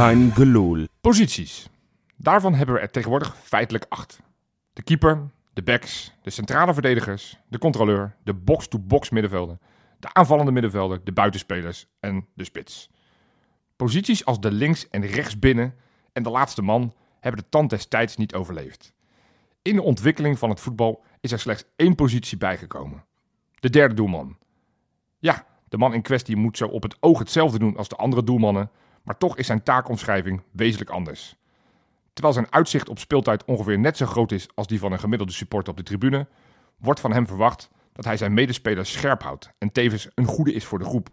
Kein gelul. Posities. Daarvan hebben we er tegenwoordig feitelijk acht. De keeper, de backs, de centrale verdedigers, de controleur, de box-to-box middenvelder, de aanvallende middenvelder, de buitenspelers en de spits. Posities als de links- en rechtsbinnen en de laatste man hebben de tand des tijds niet overleefd. In de ontwikkeling van het voetbal is er slechts één positie bijgekomen. De derde doelman. Ja, de man in kwestie moet zo op het oog hetzelfde doen als de andere doelmannen, maar toch is zijn taakomschrijving wezenlijk anders. Terwijl zijn uitzicht op speeltijd ongeveer net zo groot is als die van een gemiddelde supporter op de tribune, wordt van hem verwacht dat hij zijn medespelers scherp houdt en tevens een goede is voor de groep.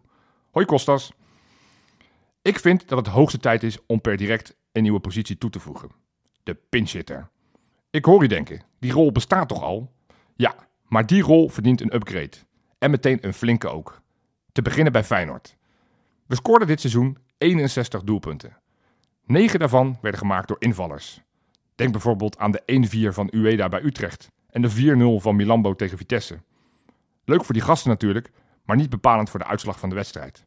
Hoi Kostas. Ik vind dat het hoogste tijd is om per direct een nieuwe positie toe te voegen. De pinchitter. Ik hoor u denken, die rol bestaat toch al? Ja, maar die rol verdient een upgrade. En meteen een flinke ook. Te beginnen bij Feyenoord. We scoorden dit seizoen 61 doelpunten. 9 daarvan werden gemaakt door invallers. Denk bijvoorbeeld aan de 1-4 van Ueda bij Utrecht en de 4-0 van Milambo tegen Vitesse. Leuk voor die gasten natuurlijk, maar niet bepalend voor de uitslag van de wedstrijd.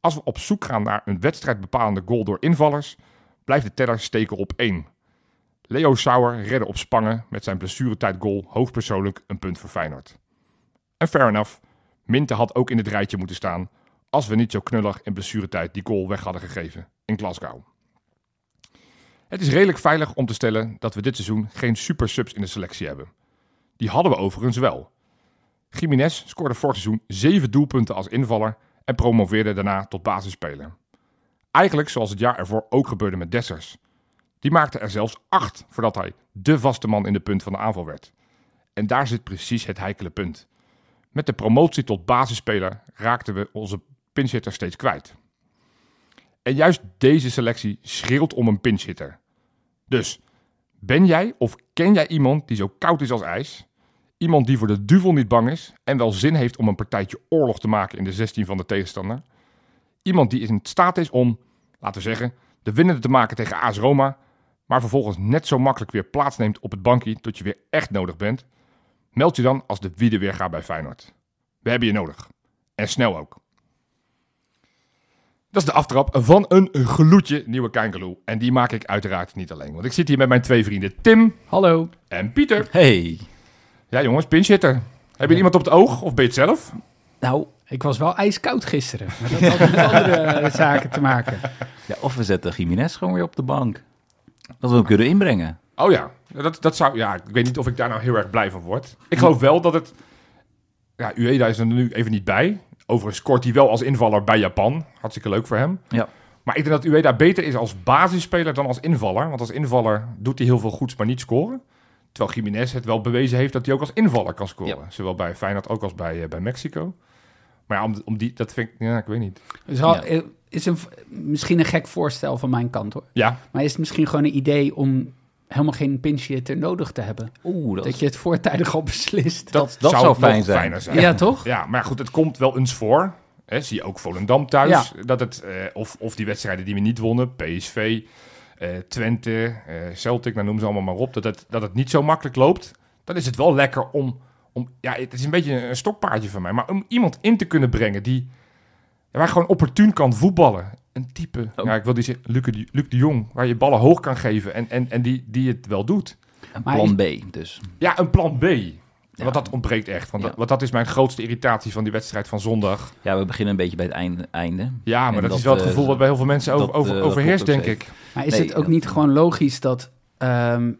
Als we op zoek gaan naar een wedstrijdbepalende goal door invallers, blijft de teller steken op 1. Leo Sauer redde op Spangen met zijn blessuretijd goal hoofdpersoonlijk een punt voor Feyenoord. En fair enough, Minte had ook in het rijtje moeten staan als we niet zo knullig in blessuretijd die goal weg hadden gegeven in Glasgow. Het is redelijk veilig om te stellen dat we dit seizoen geen super subs in de selectie hebben. Die hadden we overigens wel. Jiménez scoorde vorig seizoen 7 doelpunten als invaller en promoveerde daarna tot basisspeler. Eigenlijk zoals het jaar ervoor ook gebeurde met Dessers. Die maakte er zelfs 8 voordat hij de vaste man in de punt van de aanval werd. En daar zit precies het heikele punt. Met de promotie tot basisspeler raakten we onze pinchitter steeds kwijt. En juist deze selectie schreeuwt om een pinchitter. Dus, ben jij of ken jij iemand die zo koud is als ijs? Iemand die voor de duvel niet bang is en wel zin heeft om een partijtje oorlog te maken in de 16 van de tegenstander? Iemand die in staat is om, laten we zeggen, de winnende te maken tegen AS Roma, maar vervolgens net zo makkelijk weer plaatsneemt op het bankje tot je weer echt nodig bent? Meld je dan als de wiede weer gaat bij Feyenoord. We hebben je nodig. En snel ook. Dat is de aftrap van een gloedje nieuwe Kangaloo. En die maak ik uiteraard niet alleen. Want ik zit hier met mijn twee vrienden Tim Hallo. en Pieter. Hey. Ja jongens, pinchitter. Heb je iemand op het oog of ben je het zelf? Nou, ik was wel ijskoud gisteren. Maar dat had met andere zaken te maken. Ja, of we zetten Jiménez gewoon weer op de bank. Dat we hem kunnen inbrengen. Oh ja, dat, dat zou, ja, ik weet niet of ik daar nou heel erg blij van word. Ik geloof wel dat het... Ja, Ueda is er nu even niet bij. Overigens scoort hij wel als invaller bij Japan. Hartstikke leuk voor hem. Ja. Maar ik denk dat Ueda beter is als basisspeler dan als invaller. Want als invaller doet hij heel veel goeds, maar niet scoren. Terwijl Jiménez het wel bewezen heeft dat hij ook als invaller kan scoren. Zowel bij Feyenoord ook als bij, eh, bij Mexico. Maar ja, om, om die, dat vind ik, ja, ik weet niet. Dus al, Ja. eh, is een, misschien een gek voorstel van mijn kant hoor. Ja, Maar is het misschien gewoon een idee om helemaal geen pinchhitter nodig te hebben? Oeh, dat, Dat je het voortijdig al beslist. dat, dat zou, fijn zijn. fijner zijn. Ja, toch? Ja, maar goed, het komt wel eens voor. Hè, zie je ook Volendam thuis. Dat het, eh, of, of die wedstrijden die we niet wonnen, PSV, eh, Twente, eh, Celtic, nou noem ze allemaal maar op. Dat het, dat het niet zo makkelijk loopt. Dan is het wel lekker om, om... Ja, het is een beetje een stokpaardje van mij. Maar om iemand in te kunnen brengen die... Waar gewoon opportun kan voetballen. Een type, Oh. ja, ik wil die zeggen, Luc, de- Luc de Jong. Waar je ballen hoog kan geven en, en, en die, die het wel doet. Een Maar plan B, dus. Ja, een plan B. Ja. Want dat ontbreekt echt. Want, Ja. dat, want dat is mijn grootste irritatie van die wedstrijd van zondag. Ja, we beginnen een beetje bij het einde. einde. Ja, maar dat, dat, is wel het eh, gevoel wat bij heel veel mensen over, dat, over, eh, overheerst, denk ik. Maar is Nee, het ook dat- niet gewoon logisch dat... ehm,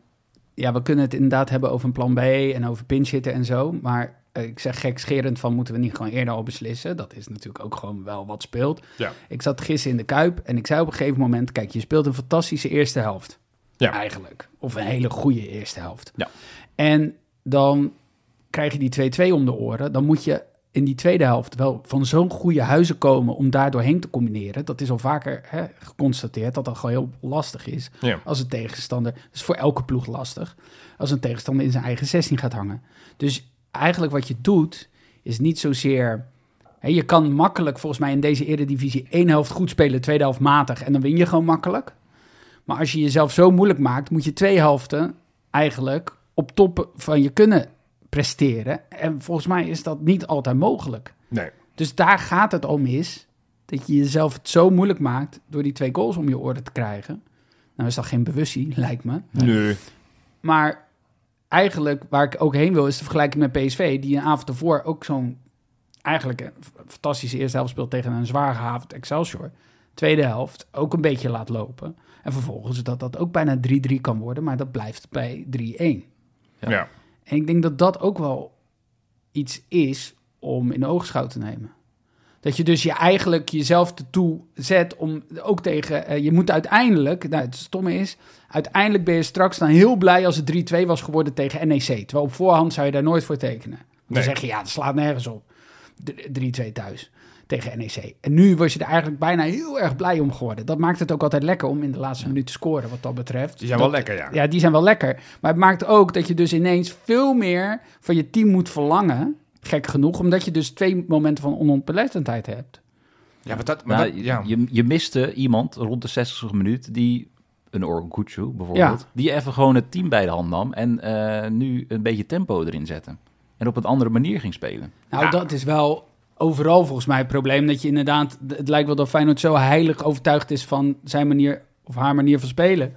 ja, we kunnen het inderdaad hebben over een plan B en over pinchhitter en zo. Maar ik zeg gekscherend van, moeten we niet gewoon eerder al beslissen? Dat is natuurlijk ook gewoon wel wat speelt. Ja. Ik zat gisteren in de Kuip en ik zei op een gegeven moment... Kijk, je speelt een fantastische eerste helft. Ja. Eigenlijk. Of een hele goede eerste helft. Ja. En dan krijg je die 2-2 om de oren. Dan moet je in die tweede helft wel van zo'n goede huizen komen om daar doorheen te combineren. Dat is al vaker hè, geconstateerd dat dat gewoon heel lastig is. Ja. Als een tegenstander, dat is voor elke ploeg lastig, als een tegenstander in zijn eigen 16 gaat hangen. Dus eigenlijk wat je doet, is niet zozeer... Hè, je kan makkelijk volgens mij in deze eredivisie één helft goed spelen, tweede helft matig en dan win je gewoon makkelijk. Maar als je jezelf zo moeilijk maakt, moet je twee helften eigenlijk op top van je kunnen presteren. En volgens mij is dat niet altijd mogelijk. Nee. Dus daar gaat het al mis. dat je jezelf het zo moeilijk maakt door die twee goals om je oren te krijgen. Nou is dat geen bewustzijn, lijkt me. Nee. Maar eigenlijk waar ik ook heen wil is de vergelijking met PSV, die een avond ervoor ook zo'n eigenlijk een fantastische eerste helft speelt tegen een zwaar gehavend Excelsior. Tweede helft ook een beetje laat lopen. En vervolgens dat dat ook bijna 3-3 kan worden, maar dat blijft bij 3-1. Ja. Ja. En ik denk dat dat ook wel iets is om in de oogschouw te nemen. Dat je dus je eigenlijk jezelf ertoe zet om ook tegen... eh, je moet uiteindelijk, nou het stomme is... uiteindelijk ben je straks dan heel blij als het 3-2 was geworden tegen NEC. Terwijl op voorhand zou je daar nooit voor tekenen. Dan Nee. zeg je, ja, dat slaat nergens op. D- 3-2 thuis tegen NEC. En nu was je er eigenlijk bijna heel erg blij om geworden. Dat maakt het ook altijd lekker om in de laatste minuut te scoren, wat dat betreft. Die zijn Dat- wel lekker, ja. ja, die zijn wel lekker. Maar het maakt ook dat je dus ineens veel meer van je team moet verlangen. Gek genoeg, omdat je dus twee momenten van ononbelettendheid hebt. Ja, maar dat, maar Nou, dat- ja. je, je miste iemand rond de 60 minuut die, een Orguchu bijvoorbeeld, Ja. die even gewoon het team bij de hand nam en eh, nu een beetje tempo erin zette. En op een andere manier ging spelen. Nou, Ja. dat is wel overal volgens mij het probleem. Dat je inderdaad, het lijkt wel dat Feyenoord zo heilig overtuigd is van zijn manier of haar manier van spelen.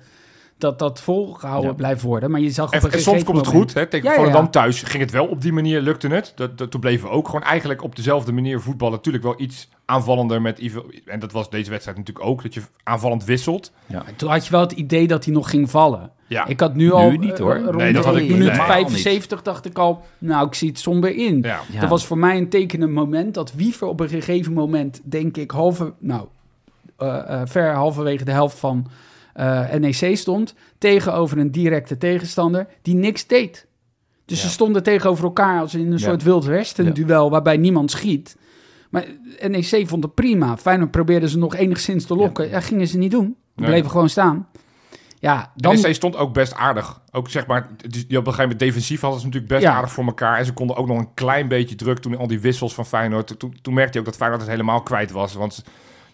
Dat dat volgehouden Ja. blijft worden. Maar je zag op En, een en soms komt het moment- goed. Hè? Tegen Ja, ja, Volendam ja. thuis ging het wel op die manier, lukte het. Dat, dat, toen bleven we ook gewoon eigenlijk op dezelfde manier voetballen. Natuurlijk wel iets aanvallender met Ivo. En dat was deze wedstrijd natuurlijk ook, dat je aanvallend wisselt. Maar Toen had je wel het idee dat hij nog ging vallen. Ja, Ik had nu al niet, eh, hoor. rond Nee, dat had ik minuut Nee. 75 dacht ik al, nou ik zie het somber in. ja. Ja. Dat was voor mij een tekenend moment dat Wiever op een gegeven moment, denk ik, halve, nou, eh, eh, ver halverwege de helft van eh, NEC stond, tegenover een directe tegenstander die niks deed. Dus Ja. ze stonden tegenover elkaar als in een Ja. soort Wild Westen duel waarbij niemand schiet. Maar NEC vond het prima. Feyenoord probeerde ze nog enigszins te lokken. Ja, gingen ze niet doen. Ze bleven gewoon staan. Ja, dan... NEC stond ook best aardig. Ook zeg maar, die op een gegeven moment defensief hadden ze natuurlijk best Ja. aardig voor elkaar. En ze konden ook nog een klein beetje druk toen al die wissels van Feyenoord. Toen, toen merkte je ook dat Feyenoord het helemaal kwijt was. Want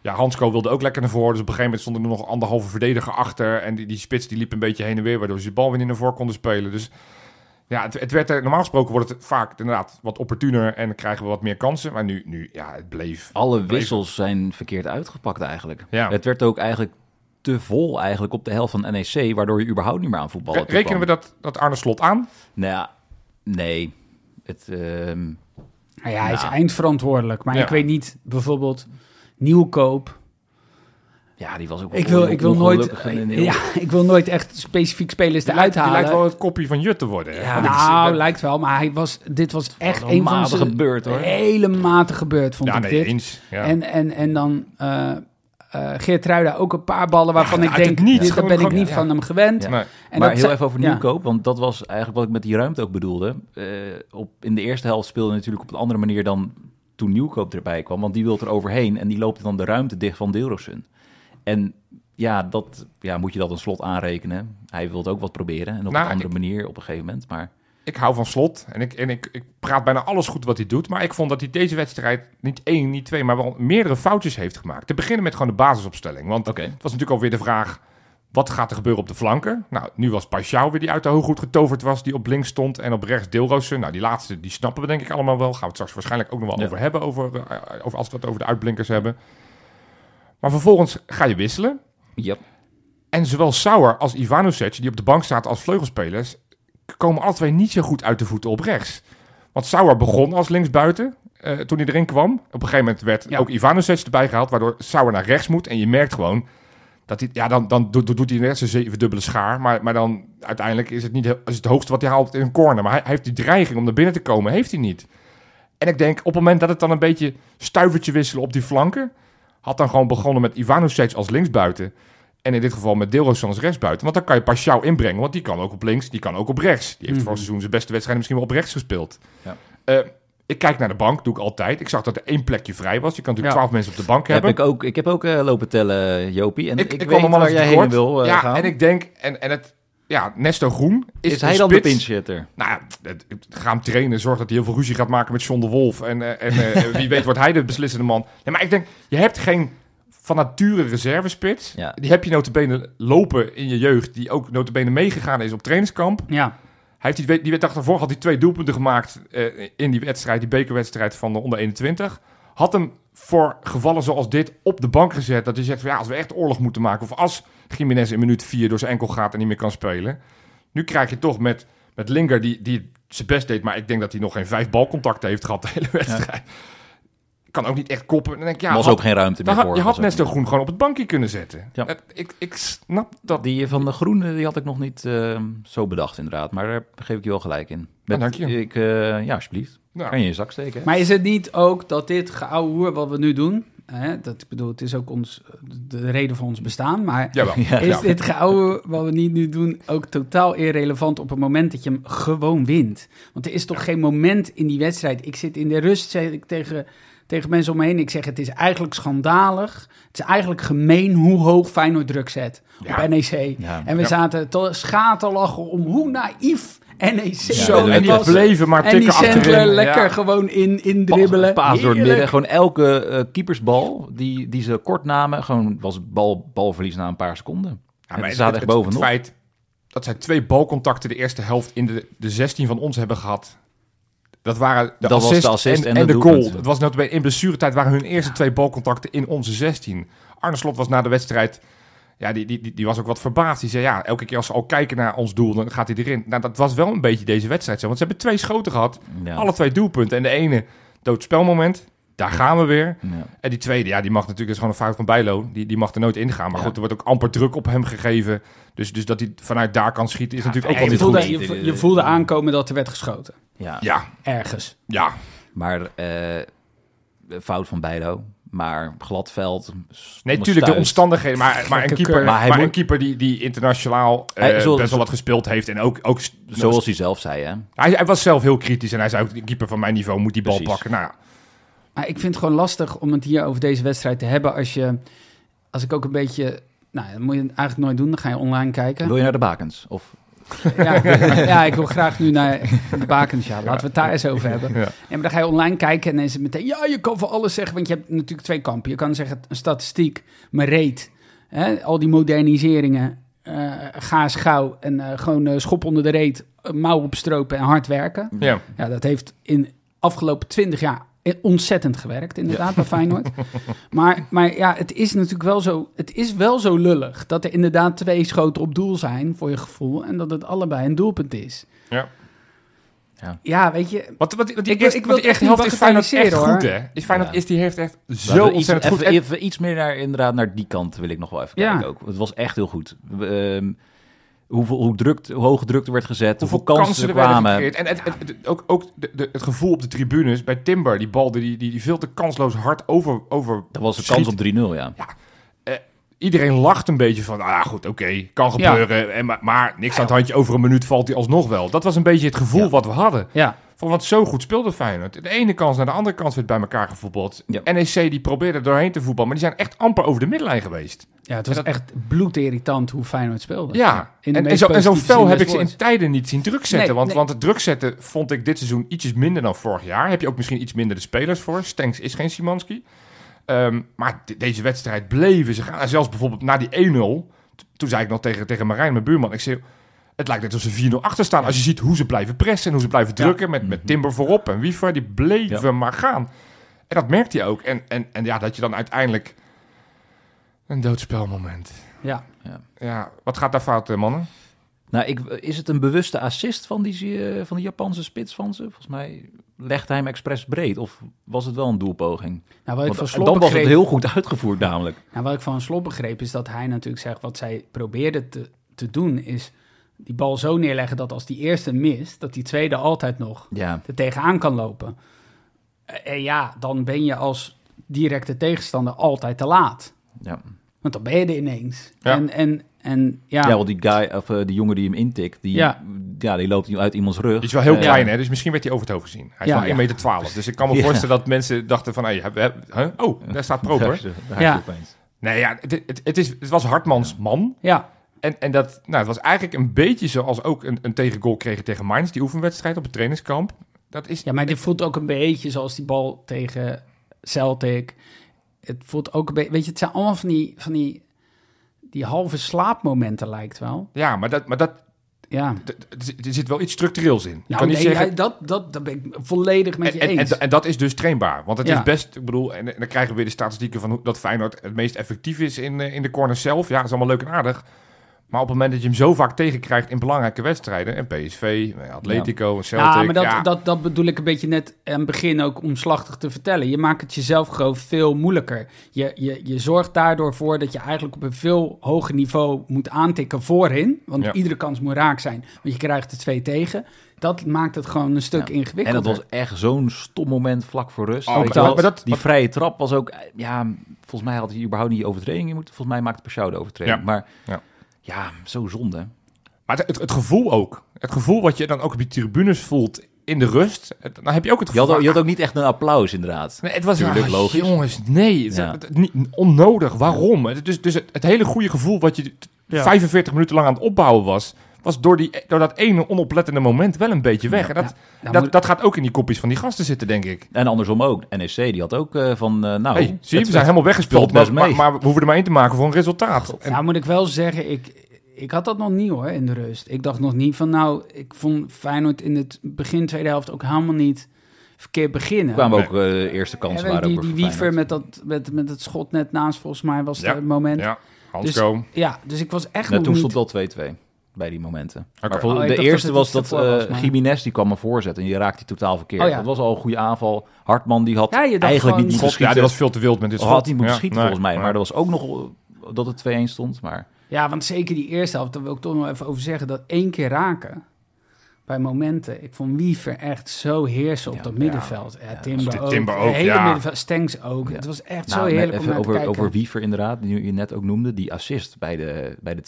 ja, Hansko wilde ook lekker naar voren. Dus op een gegeven moment stond er nog anderhalve verdediger achter. En die, die spits die liep een beetje heen en weer, waardoor ze de bal weer niet naar voren konden spelen. Dus ja, het, het werd er, normaal gesproken wordt het vaak inderdaad wat opportuner en dan krijgen we wat meer kansen. Maar nu, nu ja, het bleef. Alle wissels zijn verkeerd uitgepakt eigenlijk. Ja. Het werd ook eigenlijk te vol eigenlijk op de helft van NEC, waardoor je überhaupt niet meer aan voetballen Re- rekenen we dat, dat Arne Slot aan? Nou ja, nee. Het, ehm, Nou ja, hij is eindverantwoordelijk. Maar Ja. ik weet niet, bijvoorbeeld Nieuwkoop. ja, die was ook Ik wil, ik wil nooit, heel- ja, ik wil nooit echt specifiek spelers Die eruit lijkt, die lijkt halen. wel het kopje van Jut te worden. hè? Ja, nou, dat- lijkt wel, maar hij was, dit was echt een een van matige zijn beurt, hoor. hele matige beurt, vond ja, ik nee, dit. eens. Ja. En, en, en dan eh eh Geert Ruida ook een paar ballen waarvan Ja, ik denk, niets. dit, daar Gewoon- ben ik niet ja. van hem gewend. Ja. Nee. En maar dat heel even over ja. nieuwkoop, want dat was eigenlijk wat ik met die ruimte ook bedoelde. Eh, op, in de eerste helft speelde natuurlijk op een andere manier dan toen nieuwkoop erbij kwam. Want die wil er overheen en die loopt dan de ruimte dicht van Deelrosun. En ja, dat ja, moet je dat een slot aanrekenen. Hij wil ook wat proberen en op Nou, een andere ik- manier op een gegeven moment. Maar Ik hou van slot en, ik, en ik, ik praat bijna alles goed wat hij doet. Maar ik vond dat hij deze wedstrijd niet één, niet twee, maar wel meerdere foutjes heeft gemaakt. Te beginnen met gewoon de basisopstelling. Want het was natuurlijk alweer de vraag, wat gaat er gebeuren op de flanken? Nou, nu was Pashao weer die uit de hooghoed getoverd was, die op links stond. En op rechts Deelroosen. Nou, die laatste, die snappen we denk ik allemaal wel. Gaan we het straks waarschijnlijk ook nog wel Ja. over hebben, over, eh, over, als we het over de uitblinkers hebben. Maar vervolgens ga je wisselen. Yep. En zowel Sauer als Ivanovic, die op de bank staat als vleugelspelers, komen alle twee niet zo goed uit de voeten op rechts. Want Sauer begon als linksbuiten eh, toen hij erin kwam. Op een gegeven moment werd Ja. ook Ivanovic erbij gehaald, waardoor Sauer naar rechts moet. En je merkt gewoon dat hij, ja, dan, dan doet, doet hij net zijn zeven dubbele schaar. Maar, maar dan uiteindelijk is het niet is het hoogste wat hij haalt in een corner. Maar hij, hij heeft die dreiging om naar binnen te komen, heeft hij niet. En ik denk op het moment dat het dan een beetje stuivertje wisselen op die flanken, had dan gewoon begonnen met Ivanovic als linksbuiten. En in dit geval met Deelroos als rechtsbuiten. Want dan kan je Pashao inbrengen. Want die kan ook op links, die kan ook op rechts. Die heeft Mhm. voor het seizoen zijn beste wedstrijd misschien wel op rechts gespeeld. Ja. Eh, ik kijk naar de bank, doe ik altijd. Ik zag dat er één plekje vrij was. Je kan natuurlijk Ja. twaalf mensen op de bank heb hebben. ik ook, ik heb ook eh, lopen tellen, Jopie. En ik, ik, kwam weet waar jij heen wil eh, ja, gaan. en ik denk, en, en het, ja, Nesto Groen is, is hij dan de pinchitter? Nou ja, het, het- ga hem trainen. Zorg dat hij heel veel ruzie gaat maken met John de Wolf. En, eh, en eh, wie weet wordt hij de beslissende man. Nee, maar ik denk, je hebt geen van nature reservespits. Ja. Die heb je notabene lopen in je jeugd. Die ook notabene meegegaan is op trainingskamp. Ja, Hij heeft die, die dag daarvoor had hij twee doelpunten gemaakt eh, in die wedstrijd, die bekerwedstrijd van de onder 21. Had hem voor gevallen zoals dit op de bank gezet. Dat hij zegt, van, ja, als we echt oorlog moeten maken... of als Jiménez in minuut 4 door zijn enkel gaat en niet meer kan spelen... nu krijg je toch met, met Linger, die, die zijn best deed... maar ik denk dat hij nog geen vijf balcontacten heeft gehad de hele wedstrijd. Kan ook niet echt koppen. Dan denk ik, ja, Er was had- ook geen ruimte meer had- voor. je had ook- Nestor Groen gewoon op het bankje kunnen zetten. Ja. Ik, ik snap dat. Die van de Groene, die had ik nog niet eh, zo bedacht inderdaad. Maar daar geef ik je wel gelijk in. Ja, dank je. Ik, eh, ja, alsjeblieft. Nou, Kan je in je zak steken. hè? Maar is het niet ook dat dit geouwe hoer wat we nu doen... Hè, dat, ik bedoel, het is ook ons, de reden van ons bestaan, maar... Jawel. Ja. Is dit geouwe wat we niet nu doen ook totaal irrelevant op het moment dat je hem gewoon wint? Want er is toch geen moment in die wedstrijd. Ik zit in de rust, zeg ik tegen, tegen mensen om me heen. Ik zeg, het is eigenlijk schandalig. Het is eigenlijk gemeen hoe hoog Feyenoord druk zet Ja. op NEC. Ja. En we Ja. zaten te schaterlachen om hoe naïef NEC Zo, en die bleven maar En die tikken achterin. lekker Ja. gewoon in, in dribbelen. Paas door het midden. Gewoon elke eh, keepersbal die, die ze kort namen, gewoon was bal, balverlies na een paar seconden. Ja, en maar ze zaten het, echt het, bovenop. het feit dat zij twee balcontacten de eerste helft in de, de 16 van ons hebben gehad. Dat waren de Dat was assist, de assist en, en en de de goal. Het was notabene in blessuretijd waren hun eerste twee balcontacten in onze 16. Arne Slot was na de wedstrijd... Ja, die, die, die, die was ook wat verbaasd. Die zei, ja, elke keer als ze al kijken naar ons doel, dan gaat hij erin. Nou, dat was wel een beetje deze wedstrijd zo. Want ze hebben twee schoten gehad. Ja. Alle twee doelpunten. En de ene doodspelmoment, daar gaan we weer. Ja. En die tweede, ja, die mag natuurlijk, dat is gewoon een fout van Bijlo. Die, die mag er nooit ingaan. Maar Ja. goed, er wordt ook amper druk op hem gegeven. Dus, dus dat hij vanuit daar kan schieten, is natuurlijk ook wel je, niet voelde, goed. je, je voelde aankomen dat er werd geschoten. Ja. Ja, Ergens. ja. Maar eh, fout van Bijlo. Maar glad veld. Nee, natuurlijk de omstandigheden. Maar, maar een keeper, maar een keeper die, die internationaal eh, Hij- zoals- best wel wat gespeeld heeft. En ook, ook Zoals hij zelf zei, hè? hij, hij was zelf heel kritisch. En hij zei ook, de keeper van mijn niveau moet die bal Precies. pakken. Nou ja, Maar ik vind het gewoon lastig om het hier over deze wedstrijd te hebben als je... Als ik ook een beetje... Nou, dat moet je eigenlijk nooit doen. Dan ga je online kijken. Wil je naar de bakens? Of Ja, ja, ik wil graag nu naar de bakens. Ja, laten we het daar eens over hebben. Maar dan ga je online kijken en dan is het meteen... Ja, je kan voor alles zeggen, want je hebt natuurlijk twee kampen. Je kan zeggen, een statistiek, maar reet. Hè, al die moderniseringen, eh ga eens gauw en eh, gewoon eh, schop onder de reet, mouw opstropen en hard werken. ja. Ja, dat heeft in afgelopen twintig jaar ontzettend gewerkt, inderdaad, bij Feyenoord. Maar, maar ja, het is natuurlijk wel zo, het is wel zo lullig dat er inderdaad twee schoten op doel zijn, voor je gevoel, en dat het allebei een doelpunt is. Ja. Ja. Ja, weet je, Wat, wat, wat die Ik eerste, ik wat wil die echt helft niet is Feyenoord echt bagatelliseren, goed, hè? Is Feyenoord Ja. is, die heeft echt zo iets, ontzettend goed. even, En- even iets meer naar, inderdaad, naar die kant wil ik nog wel even Ja. kijken ook. Het was echt heel goed. We, ehm, hoeveel, hoe, druk, hoe hoge druk er werd gezet, Hoeveel hoeveel kansen, er werden kwamen. gecreëerd. En het, het- het- ook, ook de, de- het gevoel op de tribunes bij Timber, die bal die, die, die veel te kansloos hard over, over Dat was een kans op 3-0, ja. Iedereen lacht een beetje van, ah ja, goed, oké, kan Ja. gebeuren. En, maar, maar niks aan het handje, over een minuut valt hij alsnog wel. Dat was een beetje het gevoel Ja. wat we hadden. ja. Van wat zo goed speelde Feyenoord. De ene kans naar de andere kans werd bij elkaar gevoetbald. Ja. NEC die probeerde er doorheen te voetballen, maar die zijn echt amper over de middenlijn geweest. ja, het was dat- echt bloedirritant hoe Feyenoord speelde. Ja, In en, zo, en zo positieve fel heb ik ze in tijden niet zien druk zetten. Nee, want, nee. want het druk zetten vond ik dit seizoen ietsjes minder dan vorig jaar. Heb je ook misschien iets minder de spelers voor. Stenks is geen Simanski. Ehm, maar de- deze wedstrijd bleven ze gaan. En zelfs bijvoorbeeld na die 1-0. t- Toen zei ik nog tegen, tegen Marijn, mijn buurman. Ik zei, het lijkt net alsof ze 4-0 achter staan. Als je ziet hoe ze blijven pressen en hoe ze blijven drukken. Met, met Timber voorop en Wiever. Die bleven maar gaan. En dat merkte je ook. En, en, en ja, dat je dan uiteindelijk... Een doodspelmoment. Ja. Ja, wat gaat daar fout, eh, mannen? Nou, ik, is het een bewuste assist van die, eh, van die Japanse spits van ze? Volgens mij legde hij hem expres breed. Of was het wel een doelpoging? Nou, wat ik Want van Slot dan was het heel goed uitgevoerd namelijk. Nou, wat ik van Slot begreep is dat hij natuurlijk zegt... wat zij probeerde te, te doen is die bal zo neerleggen... dat als die eerste mist, dat die tweede altijd nog Ja, er tegenaan kan lopen. Eh, En ja, dan ben je als directe tegenstander altijd te laat. ja. Want dan ben je er ineens. Ja. En, en, en ja, ja. want die guy, of eh, die jongen die hem intikt, die, Ja. ja. die loopt uit iemands rug. Die is wel heel Eh, klein, hè? Dus misschien werd hij over het hoofd gezien. Hij is Ja, van ja. 1,12 meter. Dus ik kan me Ja. voorstellen dat mensen dachten van... Hey, huh? Oh, daar staat Proper. Ja. Nee, ja, het, het, het, is, het was Hartmans man. ja, En, en dat, nou, het was eigenlijk een beetje zoals ook een, een tegengoal kregen tegen Mainz. Die oefenwedstrijd op het trainingskamp. Dat is... ja, maar dit voelt ook een beetje zoals die bal tegen Celtic. Het voelt ook een beetje... Weet je, het zijn allemaal van die, van die, die halve slaapmomenten lijkt wel. Ja, maar dat... Maar dat ja. er zit wel iets structureels in. Nou, kan niet zeggen, ja, dat, dat, dat ben ik volledig met je en, en, eens. en, en dat is dus trainbaar. Want het Ja. is best, ik bedoel, en, en dan krijgen we weer de statistieken van hoe dat Feyenoord het meest effectief is in, eh, in de corner zelf. Ja, dat is allemaal leuk en aardig. Maar op het moment dat je hem zo vaak tegenkrijgt in belangrijke wedstrijden, en PSV, Atletico, en Celtic, ja, maar dat, ja, Dat, dat bedoel ik een beetje net aan het begin ook omslachtig te vertellen. Je maakt het jezelf gewoon veel moeilijker. Je, je, je zorgt daardoor voor dat je eigenlijk op een veel hoger niveau moet aantikken voorin. Want Ja. iedere kans moet raak zijn, want je krijgt er twee tegen. Dat maakt het gewoon een stuk Ja. ingewikkelder. En dat was echt zo'n stom moment vlak voor rust. Oh, maar je wel? dat- maar dat- die vrije trap was ook... Ja, volgens mij had hij überhaupt niet overtreding in moeten. Volgens mij maakte Pashao de overtreding. Ja. Maar Ja. Ja. zo zonde. Maar het, het, het gevoel ook. Het gevoel wat je dan ook op die tribunes voelt in de rust. Dan heb je ook het Je gevoel... had, ook- je had ook niet echt een applaus, inderdaad. Nee, het was Tuurlijk, ah, logisch. Jongens, nee. Het, Ja. het- het- niet, onnodig. Waarom? Het- Dus, dus het, het hele goede gevoel wat je t- Ja. 45 minuten lang aan het opbouwen was... was door, die, door dat ene onoplettende moment wel een beetje weg. En dat, Ja, nou dat, moet- dat gaat ook in die kopjes van die gasten zitten, denk ik. En andersom ook. NEC die had ook eh, van... eh, nou, hey, zie je, het- we zijn helemaal weggespeeld. Maar, maar, maar we hoeven er maar één te maken voor een resultaat. En, Nou, moet ik wel zeggen, ik, ik had dat nog niet hoor in de rust. Ik dacht nog niet van, nou, ik vond Feyenoord in het begin tweede helft ook helemaal niet verkeerd beginnen. kwamen ook eh, eerste kansen Ja, waren die ook die wiever met, dat, met, met het schot net naast, volgens mij was Ja, het moment. Ja. ja, Hansko. dus ik was echt Ja, nog toen niet... stond wel 2-2 bij die momenten. Maar Oh, de eerste was dat was, eh Jiménez die kwam me voorzetten en je raakte die totaal verkeerd. Oh ja. Dat was al een goede aanval. Hartman die had Ja, eigenlijk gewoon- niet moeten ja, die was veel te wild met dit schot. had niet moeten Ja, schieten nee, volgens mij. nee. Maar er was ook nog dat het 2-1 stond. Maar Ja, want zeker die eerste helft, daar wil ik toch nog even over zeggen, dat één keer raken bij momenten. Ik vond Wiever echt zo heersen op Ja, dat ja. middenveld. Ja, Ja, Timber Sti- ook. Timber de ook, hele ja. middenveld, Stenks ook. Ja. Het was echt nou, zo net heerlijk om even naar te over, kijken. over Wiever inderdaad, die je net ook noemde. Die assist bij de, bij de 2-0.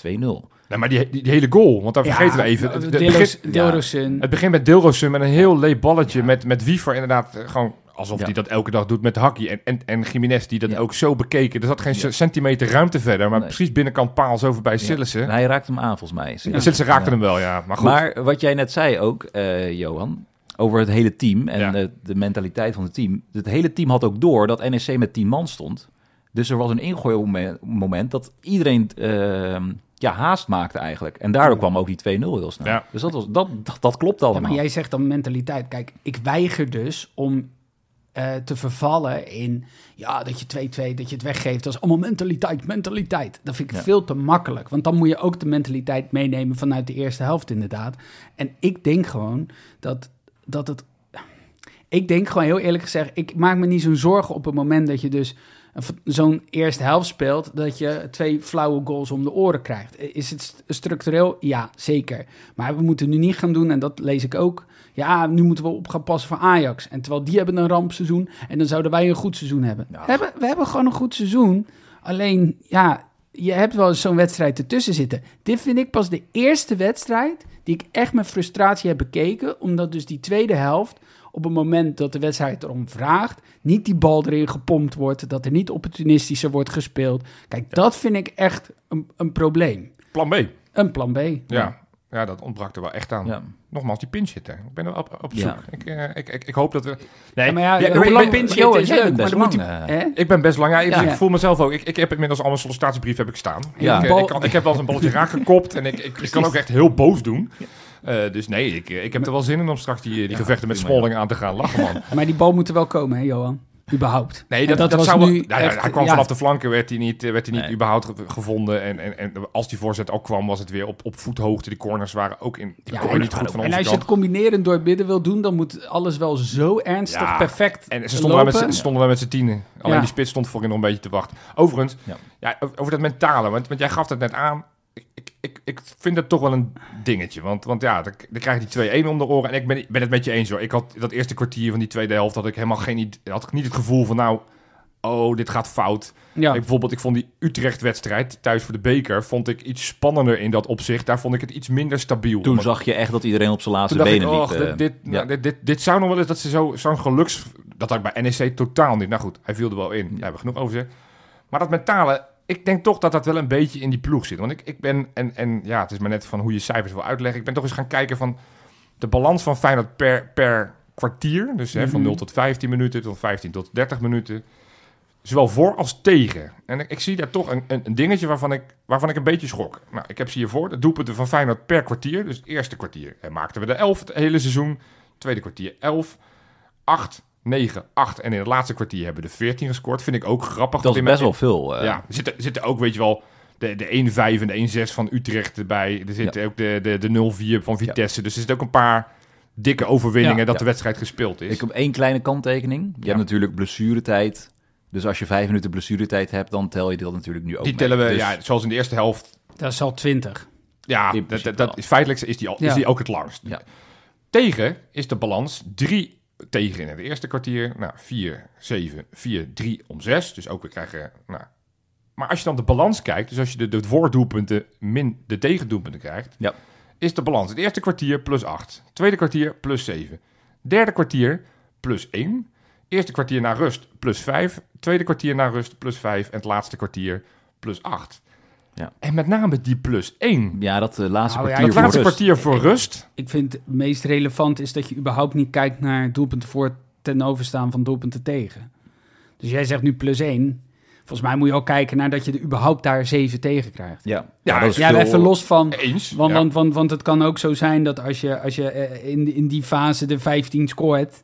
Nee, maar die, die, die hele goal, want daar Ja, vergeten we even. Het, het Delos- begint, het begint met Dilrosun met een heel leep balletje. Met, met Wiever inderdaad eh, gewoon alsof Ja. hij dat elke dag doet met Hakkie. En, en, en Jiménez die dat Ja. ook zo bekeken. Er zat geen Ja. centimeter ruimte verder. Maar Nee. precies binnenkant paal zo voorbij Ja. Sillissen. En hij raakte hem aan volgens mij. En Sillissen raakte Ja. hem wel, ja. Maar goed. Maar wat jij net zei ook, eh, Johan, over het hele team en Ja. de, de mentaliteit van het team. Het hele team had ook door dat NEC met 10 man stond. Dus er was een ingooimoment moment dat iedereen eh, ja, haast maakte eigenlijk. En daardoor kwam ook die 2-0 heel snel. Ja. Dus dat, was, dat, dat, dat klopt Ja, allemaal. maar jij zegt dan mentaliteit. Kijk, ik weiger dus om eh, te vervallen in... Ja, dat je 2-2, dat je het weggeeft. Dat is allemaal mentaliteit, mentaliteit. Dat vind ik Ja. veel te makkelijk. Want dan moet je ook de mentaliteit meenemen vanuit de eerste helft inderdaad. En ik denk gewoon dat, dat het... Ik denk gewoon heel eerlijk gezegd... Ik maak me niet zo'n zorgen op het moment dat je dus... Zo'n eerste helft speelt, dat je twee flauwe goals om de oren krijgt. Is het st- structureel? Ja, zeker. Maar we moeten nu niet gaan doen, en dat lees ik ook. Ja, nu moeten we op gaan passen voor Ajax. En terwijl die hebben een rampseizoen en dan zouden wij een goed seizoen hebben. Ja. We, hebben we hebben gewoon een goed seizoen. Alleen, ja, je hebt wel eens zo'n wedstrijd ertussen zitten. Dit vind ik pas de eerste wedstrijd die ik echt met frustratie heb bekeken. Omdat dus die tweede helft, op het moment dat de wedstrijd erom vraagt, niet die bal erin gepompt wordt. Dat er niet opportunistischer wordt gespeeld. Kijk, dat vind ik echt een, een probleem. Plan B. Een plan B. Ja. ja, dat ontbrak er wel echt aan. Ja. Nogmaals, die pinch hitter. Ik ben er op, op zoek. Ja. Ik, eh, ik, ik, ik hoop dat we... Nee, Ja, maar ja, ja, hoe lang pinch Johan, het is jij leuk, best lang, eh. Ik ben best lang. Ja, ik, Ja. ik voel mezelf ook. Ik, ik heb inmiddels al mijn sollicitatiebrief heb ik staan. Ja. Ik, eh, ik, kan- ik heb wel eens een balletje raak gekopt en ik, ik, ik kan ook echt heel boos doen. Eh, dus nee, ik, ik heb er wel zin in om straks die, die Ja, gevechten met Smalling aan te gaan. Lachen, man. Maar die bal moet er wel komen, hè, Johan? Überhaupt. Nee, dat, dat, was zou wel- nu ja, echt- hij kwam ja. vanaf de flanken, werd hij niet, eh, werd hij niet Nee. überhaupt ge- gevonden. En, en, en als die voorzet ook kwam, was het weer op, op voethoogte. Die corners waren ook in. Die Ja, en- niet goed van En onze als je het combineren door het midden wil doen, dan moet alles wel zo ernstig Ja, perfect En ze stonden daar met, lopen. stonden daar met z'n tienen. Alleen Ja. die spits stond voorin nog een beetje te wachten. Overigens, Ja. ja. over dat mentale, want, want jij gaf het net aan. Ik, ik, ik, ik vind dat toch wel een dingetje. Want, want ja, dan, dan krijg je die 2-1 om de oren. En ik ben, ik ben het met je eens hoor. Ik had dat eerste kwartier van die tweede helft, had ik helemaal geen idee, had ik niet het gevoel van nou, oh, dit gaat fout. Ja. Ik, bijvoorbeeld, ik vond die Utrecht-wedstrijd thuis voor de beker, vond ik iets spannender in dat opzicht. Daar vond ik het iets minder stabiel. Toen zag je echt dat iedereen op zijn laatste toen dacht ik, benen oh, liep. eh, dit, dit, ja. nou, dit, dit, dit zou nog wel eens dat ze zo- zo'n geluks... Dat had ik bij NEC totaal niet. Nou goed, hij viel er wel in. Daar hebben we genoeg over gezegd. Maar dat mentale, ik denk toch dat dat wel een beetje in die ploeg zit. Want ik, ik ben, en, en ja, het is maar net van hoe je cijfers wil uitleggen. Ik ben toch eens gaan kijken van de balans van Feyenoord per, per kwartier. Dus hè, van Mhm. 0 tot 15 minuten, tot 15 tot 30 minuten. zowel voor als tegen. En ik, ik zie daar toch een, een, een dingetje waarvan ik, waarvan ik een beetje schrok. Nou, ik heb ze hiervoor. De doelpunten van Feyenoord per kwartier. Dus het eerste kwartier eh, maakten we de 11 het hele seizoen. Tweede kwartier 11, 8, 9, 8. En in het laatste kwartier hebben we de 14 gescoord. Vind ik ook grappig. Dat is best wel veel. eh. Ja, er zitten, zitten ook, weet je wel, de, de 1-5 en de 1-6 van Utrecht erbij. Er zit ook de, de, de 0-4 van Vitesse. Dus er zitten ook een paar dikke overwinningen Ja. dat Ja. de wedstrijd gespeeld is. Ik heb één kleine kanttekening. Je Ja. hebt natuurlijk blessuretijd. Dus als je vijf minuten blessuretijd hebt, dan tel je dat natuurlijk nu ook Die mee. tellen we, Dus- ja, zoals in de eerste helft. Dat is al 20. Ja, dat, dat, is feitelijk is die, al, is die ook het langst. Ja. Tegen is de balans 3 tegen in het eerste kwartier. Nou, 4, 7, 4, 3 om 6. Dus ook we krijgen. Nou. Maar als je dan de balans kijkt, dus als je de, de voordoelpunten min de tegendoelpunten krijgt, Ja. is de balans het eerste kwartier plus 8, tweede kwartier plus 7, derde kwartier plus 1, eerste kwartier na rust plus 5, tweede kwartier na rust plus 5 en het laatste kwartier plus 8. Ja. En met name die plus 1. Ja, dat eh, laatste Nou ja, kwartier Het voor laatste rust. kwartier voor rust. Ik vind het meest relevant is dat je überhaupt niet kijkt naar doelpunten voor ten overstaan van doelpunten tegen. Dus jij zegt nu plus 1. Volgens mij moet je ook kijken naar dat je er überhaupt daar 7 tegen krijgt. Ja, Ja, dat is Ja, veel- even los van. Eens. Want, ja. want, want, want het kan ook zo zijn dat als je, als je eh, in, in die fase de 15 scoort.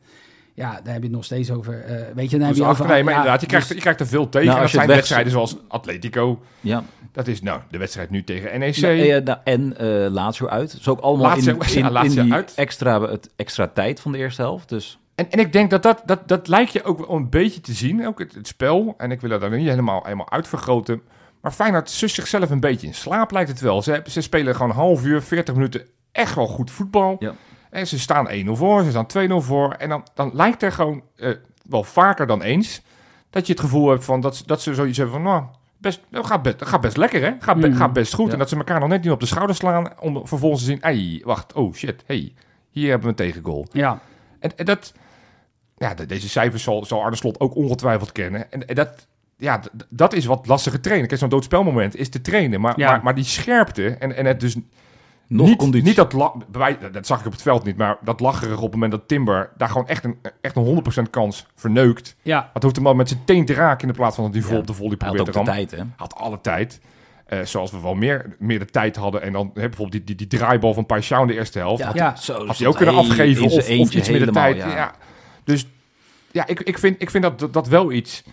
Ja, daar heb je het nog steeds over. eh, weet je, dan heb je over. nee, maar ja, inderdaad, je krijgt, dus- je krijgt er veel tegen. Nou, en als dat je zijn weg- wedstrijden zoals Atletico. Ja, Dat is nou de wedstrijd nu tegen NEC. Eh, nou, en eh Lazio uit. Dat is ook allemaal Lazio- in, ja, in, die uit. extra, het extra tijd van de eerste helft. Dus En, en ik denk dat dat, dat dat lijkt je ook wel een beetje te zien, ook het, het spel. En ik wil dat dan niet helemaal, helemaal uitvergroten. Maar Feyenoord sust zichzelf een beetje in slaap, lijkt het wel. Ze, ze spelen gewoon een half uur, 40 minuten echt wel goed voetbal. Ja. En ze staan 1-0 voor, ze staan 2-0 voor. En dan, dan lijkt er gewoon eh, wel vaker dan eens dat je het gevoel hebt van dat, ze- dat ze zoiets hebben van, nou, best, dat gaat, best, dat gaat best lekker hè, gaat, be- Mm. gaat best goed. Ja. En dat ze elkaar nog net niet op de schouder slaan om vervolgens te zien, ei, wacht, oh shit, hey, hier hebben we een tegengoal. Ja, En, en dat, ja, de- deze cijfers zal, zal Arne Slot ook ongetwijfeld kennen. En, en dat, ja, dat is wat lastige trainen. Kijk, zo'n doodspelmoment is te trainen. Maar, Ja. maar, maar die scherpte en, en het dus nog niet, conditie. niet dat, dat zag ik op het veld niet, maar dat lacherig op het moment dat Timber daar gewoon echt een, echt een 100% kans verneukt. ja. Dat hoeft hem al met zijn teen te raken in de plaats van dat hij vol Ja. op de volley Hij had probeert ook te de rammen. tijd, hè? Had alle tijd. Eh, zoals we wel meer, meer de tijd hadden. En dan hè, bijvoorbeeld die, die, die draaibal van Paixão in de eerste helft. Ja, Ja. zo. Had hij ook kunnen afgeven of, of iets meer de tijd. Ja. Ja. Dus ja, ik, ik vind, ik vind dat, dat, dat wel iets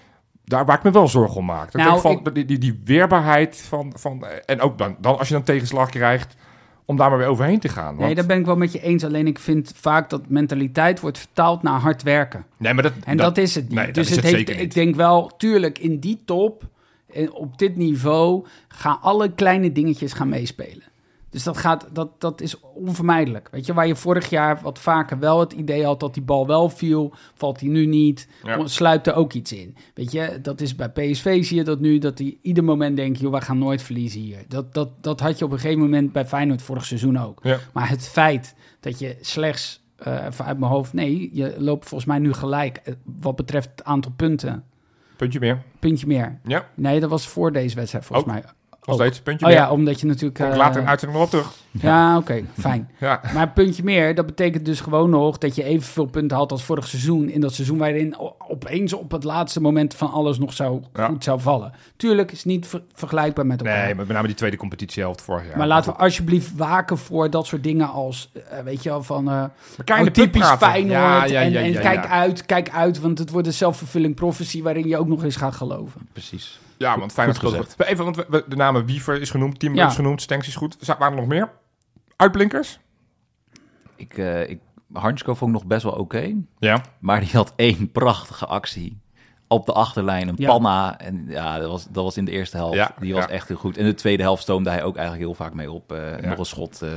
daar waar ik me wel zorgen om maak. Dat Nou, ik van, ik- die, die, die weerbaarheid van, van en ook dan, dan als je een tegenslag krijgt, om daar maar weer overheen te gaan. Nee, daar ben ik wel met je eens. Alleen ik vind vaak dat mentaliteit wordt vertaald naar hard werken. nee, maar dat, En dat, is het niet. nee, dus het het heeft, ik denk wel, tuurlijk, in die top, en op dit niveau, gaan alle kleine dingetjes gaan meespelen. Dus dat, gaat, dat, dat is onvermijdelijk. Weet je, waar je vorig jaar wat vaker wel het idee had dat die bal wel viel, valt die nu niet, Ja. sluipt er ook iets in. Weet je, dat is bij PSV zie je dat nu, dat die ieder moment denkt, joh, we gaan nooit verliezen hier. Dat, dat, dat had je op een gegeven moment bij Feyenoord vorig seizoen ook. Ja. Maar het feit dat je slechts, eh even uit mijn hoofd, nee, je loopt volgens mij nu gelijk eh, wat betreft het aantal punten. Puntje meer. Puntje meer. Ja, Nee, dat was voor deze wedstrijd volgens mij. Nog steeds. Puntje Oh meer. ja, omdat je natuurlijk... Eh, later in de uitzending nog op terug. Ja, oké, fijn. Ja. Maar een puntje meer, dat betekent dus gewoon nog dat je evenveel punten had als vorig seizoen. In dat seizoen waarin opeens op het laatste moment van alles nog zou, Ja. goed zou vallen. Tuurlijk is het niet ver- vergelijkbaar met elkaar. Nee, maar met name die tweede competitiehelft vorig jaar. maar laten we alsjeblieft waken voor dat soort dingen als, eh, weet je wel, van... eh, in oh, typisch. Feyenoord Ja, ja, en, ja, en kijk uit, kijk uit, want het wordt een self-fulfilling prophecy waarin je ook nog eens gaat geloven. Precies. Ja, want Feyenoord goed speelt goed. Even, want we- de namen Wiever is genoemd, Timber Ja. is genoemd, Stenks is goed. Waren er nog meer? Uitblinkers? Ik, eh ik, Hansko vond ik nog best wel oké. Ja. Maar die had één prachtige actie. Op de achterlijn, een Ja. panna. En ja, dat was, dat was in de eerste helft. Ja, die was ja. echt heel goed. In de tweede helft stoomde hij ook eigenlijk heel vaak mee op. eh, Ja. Nog een schot. eh.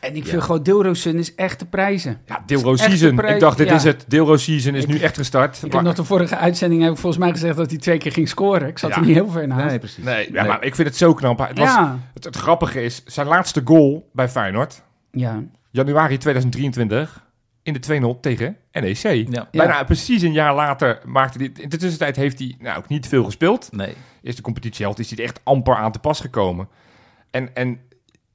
En ik Ja. vind gewoon Deelrosun is echt te prijzen. Ja, Season. Ik dacht, dit ja. is het. Deelro Season is Ik- nu echt gestart. Ik heb nog de vorige uitzending heb ik volgens mij gezegd dat hij twee keer ging scoren. Ik zat Ja. er niet heel ver naast. precies. Nee, ja, maar ik vind het zo knap. Het, was, ja. het, het grappige is, zijn laatste goal bij Feyenoord, ja. januari 2023, in de 2-0 tegen NEC. Ja. Bijna precies een jaar later maakte hij... In de tussentijd heeft hij nou, ook niet veel gespeeld. Nee. Eerste competitiehelft is hij er echt amper aan te pas gekomen. En, en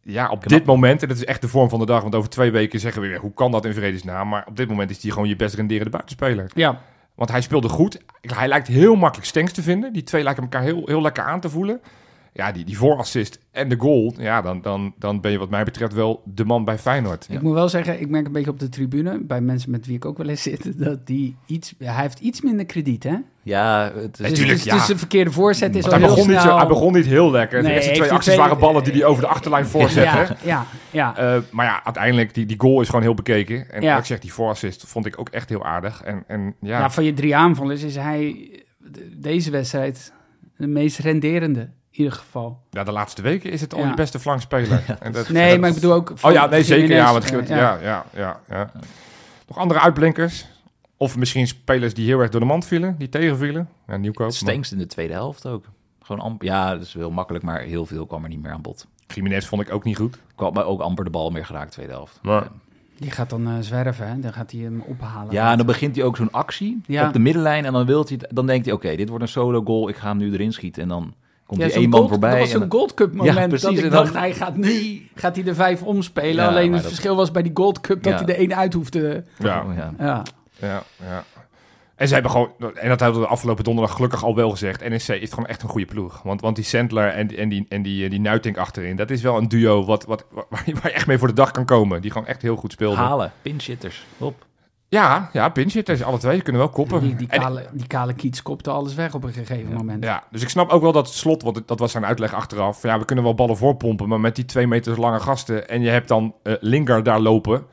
ja, op Knap. dit moment, en dat is echt de vorm van de dag, want over twee weken zeggen we weer, hoe kan dat in vredesnaam? Maar op dit moment is hij gewoon je best renderende buitenspeler. ja. Want hij speelde goed. Hij lijkt heel makkelijk Stenks te vinden. Die twee lijken elkaar heel, heel lekker aan te voelen. Ja, die, die voorassist en de goal. Ja, dan, dan, dan ben je wat mij betreft wel de man bij Feyenoord. Ik moet wel zeggen, ik merk een beetje op de tribune, bij mensen met wie ik ook wel eens zit, dat die iets, hij heeft iets minder krediet, hè? Ja, het is... Dus, Natuurlijk, dus, ja. dus een verkeerde voorzet is al hij, heel begon niet zo, hij begon niet heel lekker. Nee, de eerste twee acties twee- waren ballen die hij over de achterlijn voorzette. Ja, ja, ja. Eh, maar ja, uiteindelijk, die, die goal is gewoon heel bekeken. En Ja. wat ik zeg, die voorassist vond ik ook echt heel aardig. En, en ja, Ja, van je drie aanvallers is hij de- deze wedstrijd de meest renderende, ieder geval. ja, de laatste weken is het al Ja. je beste flankspeler. En dat- Nee, dat- maar ik bedoel ook... Oh ja, nee, zeker. Ja, want, eh, ja. Ja, ja, ja, Nog andere uitblinkers? Of misschien spelers die heel erg door de mand vielen, die tegenvielen? Ja, Nieuwkoop. Stenks in de tweede helft ook. Gewoon amper, ja, dat is wel makkelijk, maar heel veel kwam er niet meer aan bod. Jiménez vond ik ook niet goed. Kwam maar ook amper de bal meer geraakt, tweede helft. Maar-. Die gaat dan eh, zwerven, hè? Dan gaat hij hem ophalen. Ja, en dan begint hij ook zo'n actie Ja. op de middenlijn. En dan, wilt hij, dan denkt hij, oké, dit wordt een solo goal. Ik ga hem nu erin schieten. En dan komt Ja, één man gold- voorbij. Dat was en een Gold Cup moment. Ja, precies, Dat ik en dan- dacht, hij gaat nu gaat hij de vijf omspelen. Ja, Alleen het dat- verschil was bij die Gold Cup dat Ja. hij er één uit hoefde. Ja, Oh, ja. Ja. ja, ja. En ze hebben gewoon, en dat hebben we de afgelopen donderdag gelukkig al wel gezegd. NEC is gewoon echt een goede ploeg. Want, want die Sandler en, die- en, die, en die, die Nuitink achterin, dat is wel een duo wat, wat, waar, je, waar je echt mee voor de dag kan komen. Die gewoon echt heel goed speelden. Halen, pinchitters. Op. Ja, ja, pinchitters, alle twee, kunnen wel koppen. Die, die, kale, die kale kiets kopte alles weg op een gegeven moment. Ja, dus ik snap ook wel dat het slot, want dat was zijn uitleg achteraf. Ja, we kunnen wel ballen voorpompen, maar met die twee meter lange gasten. En je hebt dan Lingard daar lopen.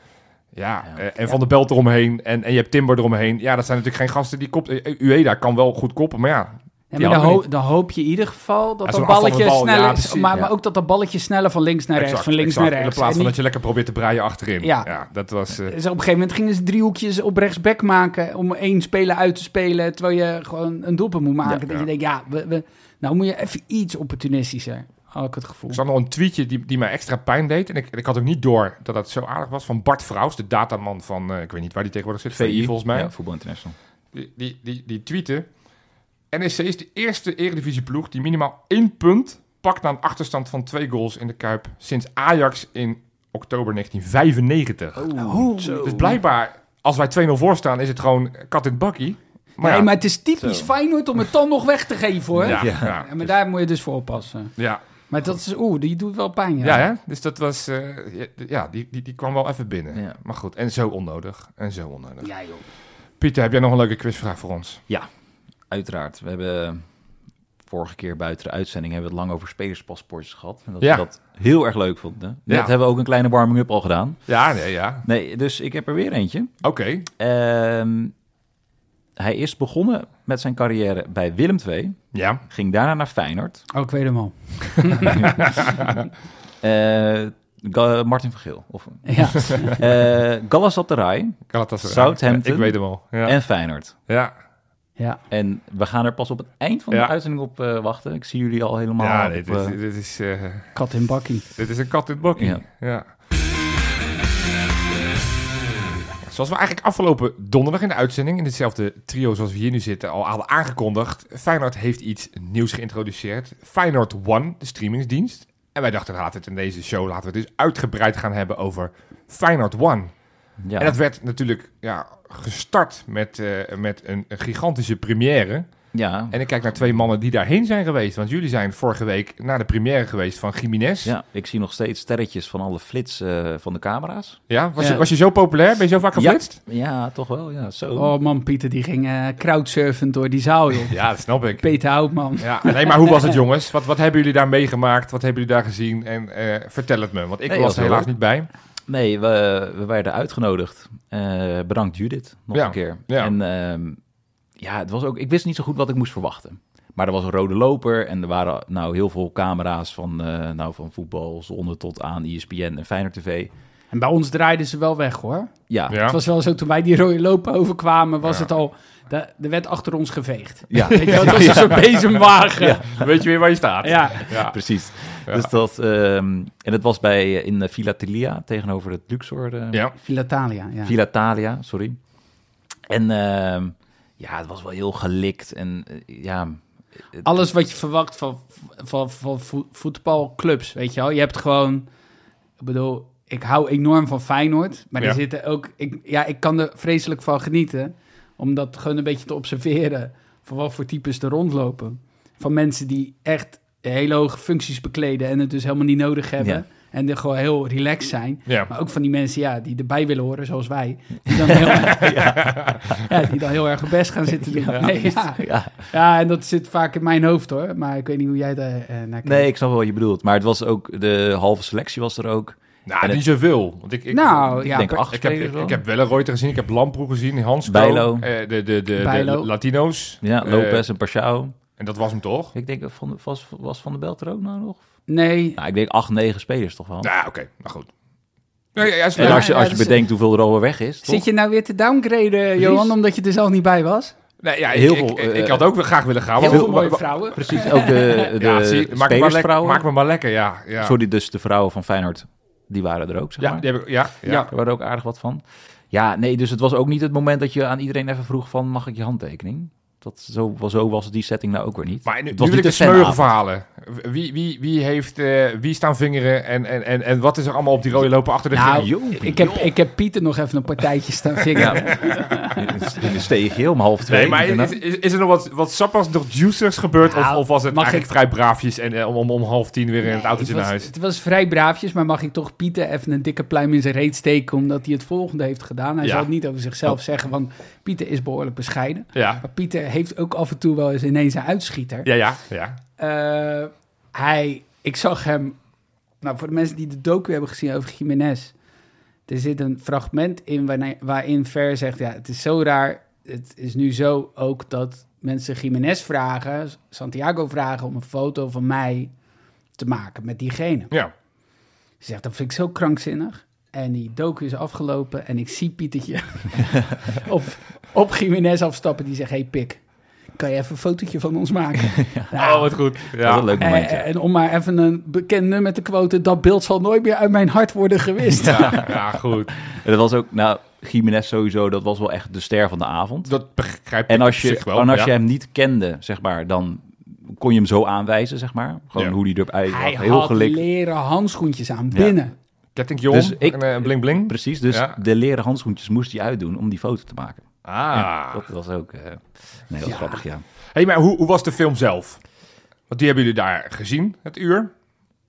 Ja, Ja. eh, en Van der Belt eromheen. En, en je hebt Timber eromheen. Ja, dat zijn natuurlijk geen gasten die kopt. eh, Ueda kan wel goed koppen, maar ja. Ja, Die maar dan, ho- hoop je in ieder geval dat Ja, dat balletje bal, sneller ja, is. Maar, ja. maar ook dat dat balletje sneller van links naar rechts, exact, van links exact. naar rechts. In plaats van En dat je lekker probeert te breien achterin. Ja. dat was... eh, niet- dus op een gegeven moment gingen ze driehoekjes op rechtsback maken om één speler uit te spelen, terwijl je gewoon een doelpunt moet maken. Ja, dat ja. je denkt, ja, we, we, nou moet je even iets opportunistischer, had ik het gevoel. Ik zag nog een tweetje die, die mij extra pijn deed. En ik, ik had ook niet door dat dat zo aardig was. Van Bart Vrouws, de dataman van... eh, ik weet niet waar die tegenwoordig zit. VI volgens mij. Ja, Voetbal International. Die, die, die, die tweeten... NEC is de eerste eredivisieploeg die minimaal één punt pakt na een achterstand van twee goals in de Kuip sinds Ajax in oktober 1995. Oh, Dus blijkbaar, als wij 2-0 voor staan, is het gewoon kat in het bakkie. Maar nee, ja, maar het is typisch Zo. Feyenoord om het dan nog weg te geven, hoor. ja, Ja. ja, maar daar moet je dus voor oppassen. ja, Maar dat is, oeh, die doet wel pijn, ja. ja, hè? dus dat was, eh, ja, die, die, die kwam wel even binnen. Ja. Maar goed, en zo onnodig, en zo onnodig. Ja, joh. Pieter, heb jij nog een leuke quizvraag voor ons? Uiteraard. We hebben vorige keer buiten de uitzending hebben we het lang over spelerspaspoortjes gehad. En dat Ja. we dat heel erg leuk vonden. Net Ja. hebben we ook een kleine warming-up al gedaan. Ja, nee, ja. Nee, dus ik heb er weer eentje. Oké. Ehm, hij is begonnen met zijn carrière bij Willem II. Ja. Ging daarna naar Feyenoord. Oh, ik weet hem al. Eh, Martin van Geel. Of, Ja. eh Galatasaray Galatasaray. Southampton. Ik weet hem al. Ja. en Feyenoord. ja. Ja. En we gaan er pas op het eind van Ja. de uitzending op eh, wachten. Ik zie jullie al helemaal ja, op, dit, eh, is, dit, is, eh, Kat in bakkie. dit is een kat in bakkie. Ja. Ja. Zoals we eigenlijk afgelopen donderdag in de uitzending, in hetzelfde trio zoals we hier nu zitten, al hadden aangekondigd. Feyenoord heeft iets nieuws geïntroduceerd. Feyenoord One, de streamingsdienst. En wij dachten, laten we het in deze show laten we het dus uitgebreid gaan hebben over Feyenoord One. Ja. En dat werd natuurlijk ja, gestart met, eh, met een, een gigantische première. ja. En ik kijk naar twee mannen die daarheen zijn geweest. Want jullie zijn vorige week naar de première geweest van Jiménez. ja, ik zie nog steeds sterretjes van alle flits eh, van de camera's. Ja, was, Ja. Je, was je zo populair? Ben je zo vaak geflitst? Ja, toch wel. Ja, zo. Oh man, Pieter, die ging eh crowdsurfend door die zaal, joh. Ja, dat snap ik. Peter Houtman. Ja, nee, maar hoe was het, jongens? Wat, wat hebben jullie daar meegemaakt? Wat hebben jullie daar gezien? En eh, vertel het me, want ik Nee, was er helaas niet bij. Nee, we, we werden uitgenodigd. Eh, bedankt Judith, nog Ja, een keer. ja. En ehm, ja, het was ook, ik wist niet zo goed wat ik moest verwachten. Maar er was een rode loper en er waren nou heel veel camera's van, eh, nou, van voetbal, zonne tot aan ESPN en Feyenoord TV. En bij ons draaiden ze wel weg, hoor. Ja, Ja. Het was wel zo, toen wij die rode lopen overkwamen, was Ja. het al... de- Er werd achter ons geveegd. ja. Weet je wel, het was een soort bezemwagen. Ja. Weet je weer waar je staat? ja. Ja. precies. Ja. Dus dat, ehm, en het was bij, eh, in uh, Villa tegenover het Luxor. eh, Ja. Filatalia, ja. Villa Thalia, sorry. En ehm, ja, het was wel heel gelikt en ja... het- Alles wat je verwacht van, van, van vo- voetbalclubs, weet je wel. Je hebt gewoon... Ik bedoel, ik hou enorm van Feyenoord. Maar Ja. er zitten ook... Ik, ja, ik kan er vreselijk van genieten. Om dat gewoon een beetje te observeren. Van wat voor types er rondlopen. Van mensen die echt hele hoge functies bekleden en het dus helemaal niet nodig hebben. Ja. En er gewoon heel relaxed zijn. Ja. Maar ook van die mensen ja, die erbij willen horen, zoals wij. Die dan heel, ja. die dan heel erg hun best gaan zitten doen. Ja. Nee, ja. Ja. ja, en dat zit vaak in mijn hoofd hoor. Maar ik weet niet hoe jij daar eh, naar kijkt. Nee, ik snap wel wat je bedoelt. Maar het was ook, de halve selectie was er ook. Nou, En het- niet zoveel. Want ik, ik, nou, ik ja, denk acht ik heb, spelers ik, wel. ik heb Wellenreuter gezien, ik heb Lamproe gezien, Hans Bijlo. de, de, de, de, Bijlo. de Latino's. Ja, Eh, Lopez en Pashao. en dat was hem toch? Ik denk, van, was, was Van de Belt er ook nou nog? Nee, Nou, ik denk acht, negen spelers toch wel. Nou, oké, nou goed. Nee, ja, ja, en als je, ja, als je bedenkt hoeveel er alweer weg is, toch? zit je nou weer te downgraden, Johan, omdat je er zelf niet bij was? Nee, ja, ik, heel ik, veel, ik, eh, ik had ook wel graag willen gaan. Heel veel mooie vrouwen. Precies, ook de, de Ja, zie, maak, me maar lekker, spelersvrouwen. maak me maar lekker, ja. Ja, Sorry, dus de vrouwen van Feyenoord, die waren er ook, zeg ja, maar. die heb ik, ja, ja. Ja. Daar waren ook aardig wat van. Ja, nee, dus het was ook niet het moment dat je aan iedereen even vroeg van, mag ik je handtekening? Dat, zo, zo was die setting nou ook weer niet. Maar nu, Het nu was wil ik niet de een smeugen fanavond. verhalen. Wie, wie, wie, heeft, eh, wie staan vingeren en, en, en, en wat is er allemaal op die rode lopen achter de Nou, ik heb, ik heb Pieter nog even een partijtje staan vingeren. In de steegje om half twee. Nee, maar is, is, is er nog wat, wat sappas, nog juicers gebeurd? Nou, of, of was het mag eigenlijk vrij braafjes en eh, om, om, om half tien weer in het autootje het, naar was, huis? het was vrij braafjes, maar mag ik toch Pieter even een dikke pluim in zijn reet steken... omdat hij het volgende heeft gedaan. Hij Ja. zal het niet over zichzelf zeggen, want Pieter is behoorlijk bescheiden. Ja, Maar Pieter heeft ook af en toe wel eens ineens een uitschieter. ja, ja. ja. Eh, hij, ik zag hem, nou voor de mensen die de docu hebben gezien over Jiménez, er zit een fragment in waarin, waarin Ver zegt, ja, het is zo raar, het is nu zo ook dat mensen Jiménez vragen, Santiago vragen om een foto van mij te maken met diegene. ja. Ze zegt, dat vind ik zo krankzinnig. En die docu is afgelopen en ik zie Pietertje op, op Jiménez afstappen. Die zegt, hey pik, kan je even een fotootje van ons maken? Nou, Oh, wat goed. Dat Ja. was een leuk momentje. eh, en om maar even een bekend nummer te quoten, dat beeld zal nooit meer uit mijn hart worden gewist. Ja, ja, goed. En dat was ook, nou, Jiménez sowieso, dat was wel echt de ster van de avond. Dat begrijp ik En als je, wel. en als ja. je hem niet kende, zeg maar, dan kon je hem zo aanwijzen, zeg maar. Gewoon Ja. hoe die erbij Hij zag. Heel had gelikt. leren handschoentjes aan Ja. binnen. Kettingje om Dus ik- en eh, bling bling. Precies, dus Ja. de leren handschoentjes moest hij uitdoen om die foto te maken. Ah. Ja, dat was ook... eh, nee, dat was Ja. grappig, ja. hey, maar hoe, hoe was de film zelf? Want die hebben jullie daar gezien, het uur?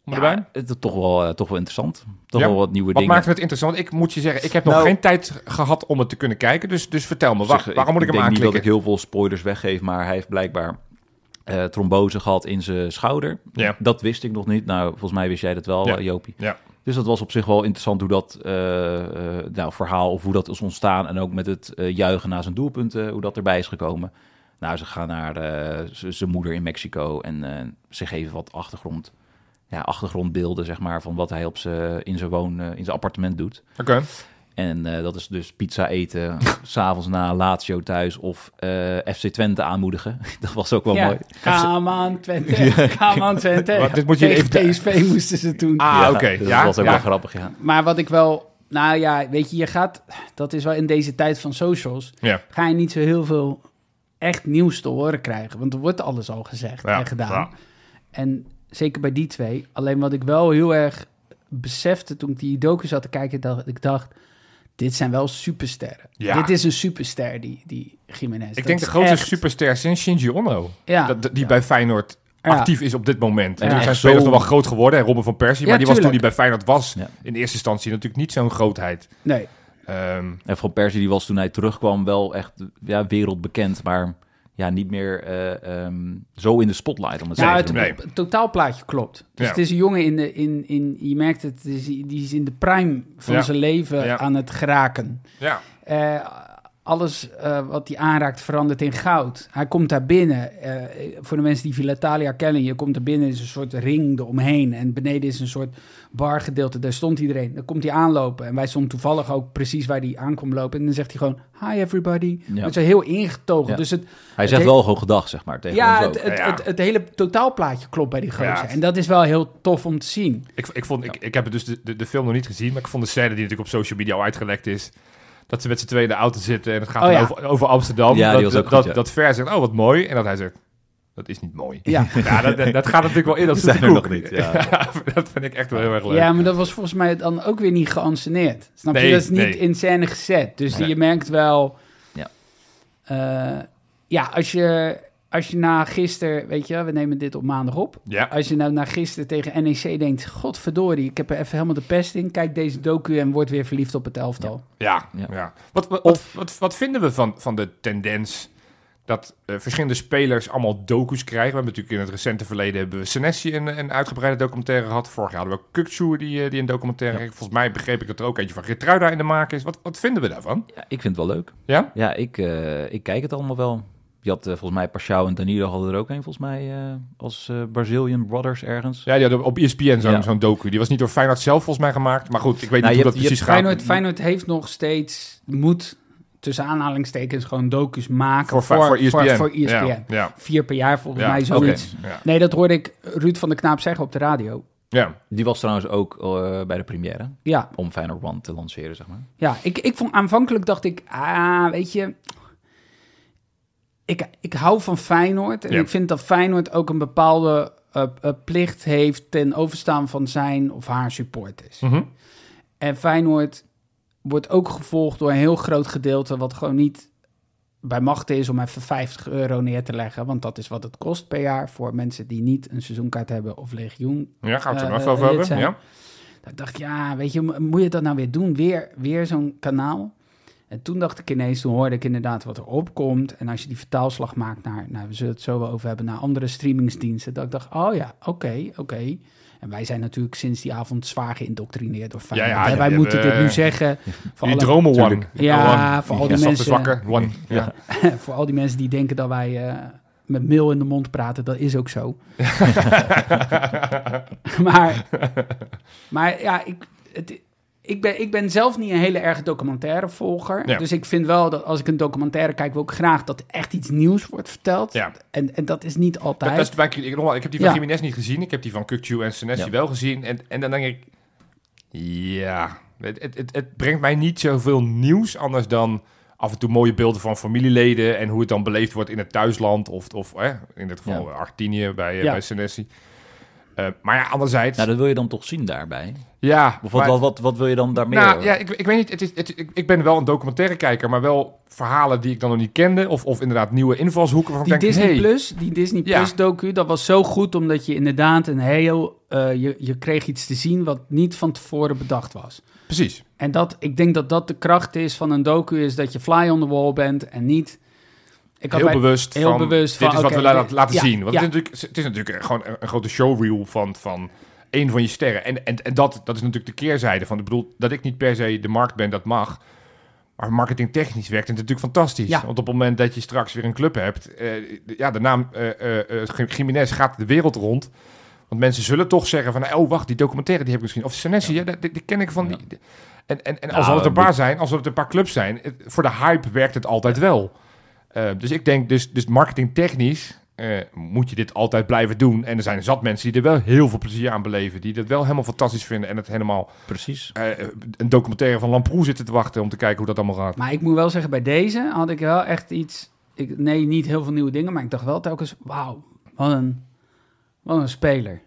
Om erbij? Ja, het is toch wel, eh, toch wel interessant. Toch Ja? wel wat nieuwe Wat dingen. maakt het interessant? Ik moet je zeggen, ik heb nog Nou- geen tijd gehad om het te kunnen kijken. Dus, dus vertel me, zich, waarom moet ik, hem denk niet aanklikken? dat ik heel veel spoilers weggeef, maar hij heeft blijkbaar eh, trombose gehad in zijn schouder. Ja. Dat wist ik nog niet. Nou, volgens mij wist jij dat wel, Ja. Jopie. Ja. Dus dat was op zich wel interessant hoe dat eh, eh, nou, verhaal of hoe dat is ontstaan. En ook met het eh, juichen naar zijn doelpunten, hoe dat erbij is gekomen. Nou, ze gaan naar zijn moeder in Mexico en ze geven wat achtergrond. Ja, achtergrondbeelden, zeg maar, van wat hij op zijn, in, zijn woon, in zijn appartement doet. Oké. En eh, dat is dus pizza eten, s'avonds na Lazio thuis of eh, FC Twente aanmoedigen. dat was ook wel ja. mooi. On Twente, on Twente. Wat, dit moet je even- PSV moesten ze doen. Ah, Ja, oké. dus Ja, dat was ook ja. wel grappig, ja. Maar wat ik wel, nou ja, weet je, je gaat, dat is wel in deze tijd van socials, Ja. ga je niet zo heel veel echt nieuws te horen krijgen. Want er wordt alles al gezegd Ja, en gedaan. ja. En zeker bij die twee. Alleen wat ik wel heel erg besefte toen ik die docu zat te kijken, dat ik dacht, dit zijn wel supersterren. Ja. Dit is een superster, die, die Jiménez. Ik Dat denk de grootste echt- superster sinds Shinji Ono. Ja, Dat, die bij Feyenoord Ja. actief is op dit moment. En Ja. toen zijn spelers nog wel groot geworden. Robin van Persie. Ja, maar die was toen hij bij Feyenoord was. Ja. In eerste instantie natuurlijk niet zo'n grootheid. nee. Ehm, En Van Persie die was toen hij terugkwam wel echt ja, wereldbekend, maar ja, niet meer eh, ehm, zo in de spotlight, om het zo Ja, te het, nee. totaalplaatje klopt. Dus Ja. het is een jongen in de, in, in, je merkt het, het is, die is in de prime van Ja. zijn leven Ja. aan het geraken. ja. Eh, alles eh, wat hij aanraakt verandert in goud. Hij komt daar binnen. eh, voor de mensen die Villa Italia kennen, je komt er binnen, is een soort ring eromheen. En beneden is een soort bargedeelte, daar stond iedereen. Dan komt hij aanlopen. En wij stonden toevallig ook precies waar hij aankwam lopen. En dan zegt hij gewoon, hi everybody. Ja. Het is heel ingetogen. Ja. Dus het, Hij zegt Het wel hoge dag, zeg maar, tegen ja, ons ook. het, het, Ja. Het, het hele totaalplaatje klopt bij die gozer. Ja. En dat is wel heel tof om te zien. Ik, ik, vond, ik, ik heb het dus de, de, de film nog niet gezien. Maar ik vond de scène die natuurlijk op social media al uitgelekt is. Dat ze met z'n tweeën in de auto zitten. En het gaat Oh, ja. over, over Amsterdam. Ja, die dat, was ook dat, goed, ja. dat Ver zegt, oh wat mooi. En dat hij zegt, dat is niet mooi. Ja. Ja, dat, dat, dat gaat natuurlijk wel in. Dat zijn er nog niet, ja. dat vind ik echt wel heel erg leuk. Ja, maar dat was volgens mij dan ook weer niet geanceneerd. Snap je? Dat is niet nee. in scène gezet. Dus Nee. je merkt wel... Ja. eh, ja, als je, als je na gisteren, weet je, we nemen dit op maandag op. Ja. Als je nou na gisteren tegen NEC denkt, godverdorie, ik heb er even helemaal de pest in. Kijk deze docu en word weer verliefd op het elftal. Ja, ja. Ja. Wat, wat, wat, wat, wat vinden we van, van de tendens dat eh, verschillende spelers allemaal docu's krijgen? We hebben natuurlijk in het recente verleden hebben we Senesi een, een uitgebreide documentaire gehad. Vorig jaar hadden we Kukçu die, eh, die een documentaire kreeg. Volgens mij begreep ik dat er ook eentje van Gertruida in de maak is. Wat, wat vinden we daarvan? Ja, ik vind het wel leuk. Ja? Ja, ik, eh, ik kijk het allemaal wel. Je had eh, volgens mij Pashao en Danilo hadden er ook een, volgens mij, eh, als eh, Brazilian Brothers ergens. Ja, die hadden op ESPN zo'n Ja. zo'n docu. Die was niet door Feyenoord zelf volgens mij gemaakt. Maar goed, ik weet Nou, niet hoe dat hebt- je precies gaat. Feyenoord, Feyenoord heeft nog steeds, moet tussen aanhalingstekens gewoon docu's maken voor, voor, voor, E voor, ESPN. voor E ESPN. Ja, ja, Vier per jaar volgens Ja, mij zoiets. ja. Nee, dat hoorde ik Ruud van der Knaap zeggen op de radio. ja. Die was trouwens ook eh, bij de première, Ja, om Feyenoord One te lanceren, zeg maar. ja ik, ik vond aanvankelijk dacht ik, ah, weet je, ik, ik hou van Feyenoord. En Ja. ik vind dat Feyenoord ook een bepaalde eh, eh, plicht heeft ten overstaan van zijn of haar supporters. Mhm. En Feyenoord wordt ook gevolgd door een heel groot gedeelte wat gewoon niet bij machten is om even 50 euro neer te leggen. Want dat is wat het kost per jaar voor mensen die niet een seizoenkaart hebben of legioen. ja, gaan we het er Eh, nog over hebben. Ja. Dat ik dacht, ja, weet je, mo- moet je dat nou weer doen? Weer, weer zo'n kanaal? En toen dacht ik ineens, toen hoorde ik inderdaad wat er opkomt. En als je die vertaalslag maakt naar, nou, we zullen het zo wel over hebben, naar andere streamingsdiensten. Dat ik dacht, oh ja, oké, oké. En wij zijn natuurlijk sinds die avond zwaar geïndoctrineerd door Feyenoord. ja, die wij moeten dit nu zeggen. Voor Die alle, dromen one. Ja, One. voor al Ja, die mensen- zwakker. One. Ja. voor al die mensen die denken dat wij eh, met meel in de mond praten, dat is ook zo. maar, maar ja, ik, het, ik, ben, ik ben zelf niet een hele erge documentairevolger. Ja. Dus ik vind wel dat als ik een documentaire kijk, wil ik graag dat er echt iets nieuws wordt verteld. Ja. En, en dat is niet altijd. dat is. Nogmaals, Ik heb die van Ja. Jiménez niet gezien. Ik heb die van Kukçu en Senesi Ja. wel gezien. En, en dan denk ik... Ja, het, het, het, het brengt mij niet zoveel nieuws. Anders dan af en toe mooie beelden van familieleden... en hoe het dan beleefd wordt in het thuisland. Of, of eh, in dit geval Ja. Argentinië bij, Ja. bij Senesi. Eh, maar ja, anderzijds... Nou, dat wil je dan toch zien daarbij? ja, Of wat, maar- wat, wat, wat wil je dan daar meer Nou ja, ik, ik weet niet. Het is, het, ik, ik ben wel een documentaire kijker, maar wel verhalen die ik dan nog niet kende. Of, of inderdaad nieuwe invalshoeken. Waarvan Die ik denk, Disney hey, Plus, die Disney Ja. Plus docu, dat was zo goed omdat je inderdaad een heel, eh, je, je kreeg iets te zien wat niet van tevoren bedacht was. Precies. En dat, ik denk dat dat de kracht is van een docu, is dat je fly on the wall bent en niet... Ik had heel bij- bewust heel van, bewust dit van, is wat we laten ja, zien. Want ja. het, is natuurlijk, het is natuurlijk gewoon een, een grote showreel van, van één van je sterren. En, en, en dat, dat is natuurlijk de keerzijde van. Ik bedoel, dat ik niet per se de markt ben, dat mag. Maar marketingtechnisch werkt het natuurlijk fantastisch. Ja. Want op het moment dat je straks weer een club hebt... eh, de- ja, de naam eh eh, eh, Jiménez gaat de wereld rond. Want mensen zullen toch zeggen van... oh, wacht, die documentaire die heb ik misschien... Of Senesi, ja. die, die ken ik van... Ja. Die, en, en, en als Nou, het een paar zijn, als het een paar clubs zijn... het- voor de hype werkt het altijd wel. Eh, dus ik denk, dus, dus marketingtechnisch eh, moet je dit altijd blijven doen. En er zijn zat mensen die er wel heel veel plezier aan beleven. Die het wel helemaal fantastisch vinden. En het helemaal Precies. eh, een documentaire van Lamproe zitten te wachten om te kijken hoe dat allemaal gaat. Maar ik moet wel zeggen, bij deze had ik wel echt iets... Ik, nee, niet heel veel nieuwe dingen, maar ik dacht wel telkens... Wauw, wat een, wat een speler.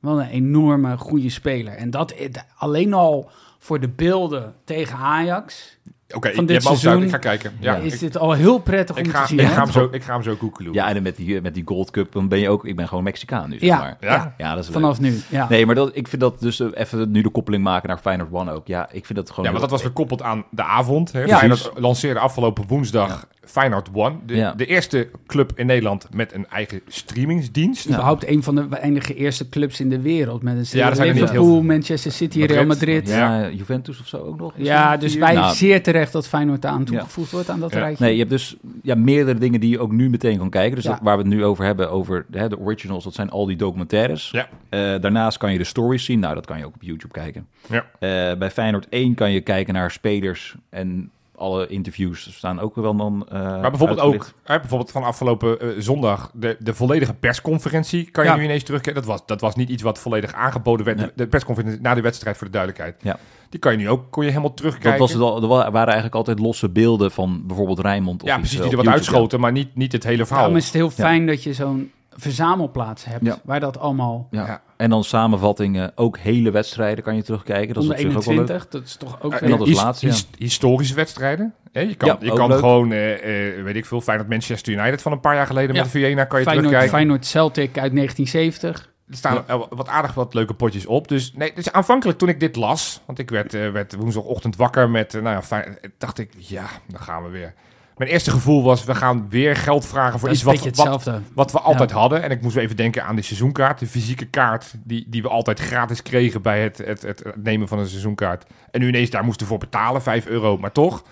Wat een enorme goede speler. En dat alleen al voor de beelden tegen Ajax... Oké, dit je. Ik ga kijken. Ja, is ik, dit al heel prettig om ik, ga, te zien. ik, ga hem zo, ik ga hem zo koekelen. Ja, en met die, met die Gold Cup, dan ben je ook... Ik ben gewoon Mexicaan nu, zeg Ja. maar. Ja? Ja, dat is leuk. Vanaf nu, ja. Nee, maar dat, ik vind dat dus eh, even nu de koppeling maken naar Feyenoord One ook. Ja, ik vind dat gewoon... Ja, want dat was gekoppeld aan de avond. Hè. Ja. Feyenoord lanceerde afgelopen woensdag Feyenoord One. De, Ja. de eerste club in Nederland met een eigen streamingsdienst. Überhaupt een van de enige eerste clubs in de wereld. Met een Ja, er zijn er niet Liverpool, heel veel. Manchester City, Madrid. Real Madrid. Ja, Ja, Juventus of zo ook nog. misschien? dus wij Nou, zeer terecht dat Feyenoord aan toegevoegd wordt aan dat Ja. rijtje. Nee, je hebt dus ja, meerdere dingen die je ook nu meteen kan kijken. Dus Ja. dat, waar we het nu over hebben, over hè, de originals, dat zijn al die documentaires. Ja. Eh, daarnaast kan je de stories zien. Nou, dat kan je ook op YouTube kijken. Ja. Eh, bij Feyenoord 1 kan je kijken naar spelers en alle interviews staan ook wel dan eh Maar bijvoorbeeld ook, hè, bijvoorbeeld van afgelopen eh, zondag, de, de volledige persconferentie kan je Ja. nu ineens terugkijken. Dat was, dat was niet iets wat volledig aangeboden werd. Nee. De, persconferentie na de wedstrijd, voor de duidelijkheid. Ja. Die kan je nu ook, kon je helemaal terugkijken. Dat was het al, er wa- waren eigenlijk altijd losse beelden van bijvoorbeeld Rijnmond. Of ja, precies, eh, die er wat uitschoten, maar niet, niet het hele verhaal. Daarom is het heel fijn dat je zo'n verzamelplaatsen hebt, Ja. waar dat allemaal Ja. Ja. En dan samenvattingen, ook hele wedstrijden kan je terugkijken. Dat is onder op zich ook wel leuk. 21, dat is toch ook weer... dat laatste, ja. his- historische wedstrijden. Hè, je kan, Ja, je kan leuk. gewoon, eh, eh, weet ik veel, Feyenoord Manchester United van een paar jaar geleden Ja. met Vienna kan je Feyenoord, terugkijken. Feyenoord Celtic uit 1970. Er staan wat aardig wat leuke potjes op. Dus nee, dus aanvankelijk toen ik dit las, want ik werd, eh, werd woensdagochtend wakker met, nou ja, fijn, dacht ik, ja, dan gaan we weer. Mijn eerste gevoel was, we gaan weer geld vragen voor Dat iets wat, wat, we altijd Ja. hadden. En ik moest even denken aan de seizoenkaart, de fysieke kaart, die, die we altijd gratis kregen bij het, het, het, nemen van een seizoenkaart. En nu ineens daar moesten we voor betalen, 5 euro, maar toch.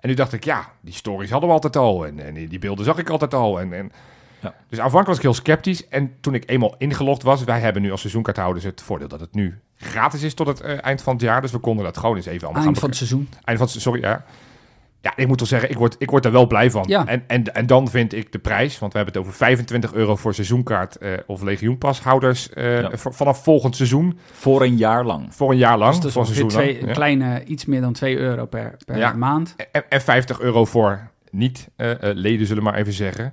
En nu dacht ik, ja, die stories hadden we altijd al. En, en die, beelden zag ik altijd al. En, en... Ja. Dus aanvankelijk was ik heel sceptisch. En toen ik eenmaal ingelogd was, wij hebben nu als seizoenkaarthouders het voordeel dat het nu gratis is tot het eh, eind van het jaar. Dus we konden dat gewoon eens even allemaal Eind gaan van het seizoen. Eind van het sorry, ja. Ja, ik moet toch zeggen, ik word, ik word er wel blij van. Ja. En, en, en dan vind ik de prijs, want we hebben het over 25 euro voor seizoenkaart eh, of legioenpashouders eh, Ja. v- vanaf volgend seizoen Voor een jaar lang. voor een jaar lang. Dus dat is voor seizoen twee, lang, een ja. kleine, iets meer dan 2 euro per, per Ja. maand. En, en 50 euro voor niet-leden, zullen we maar even zeggen.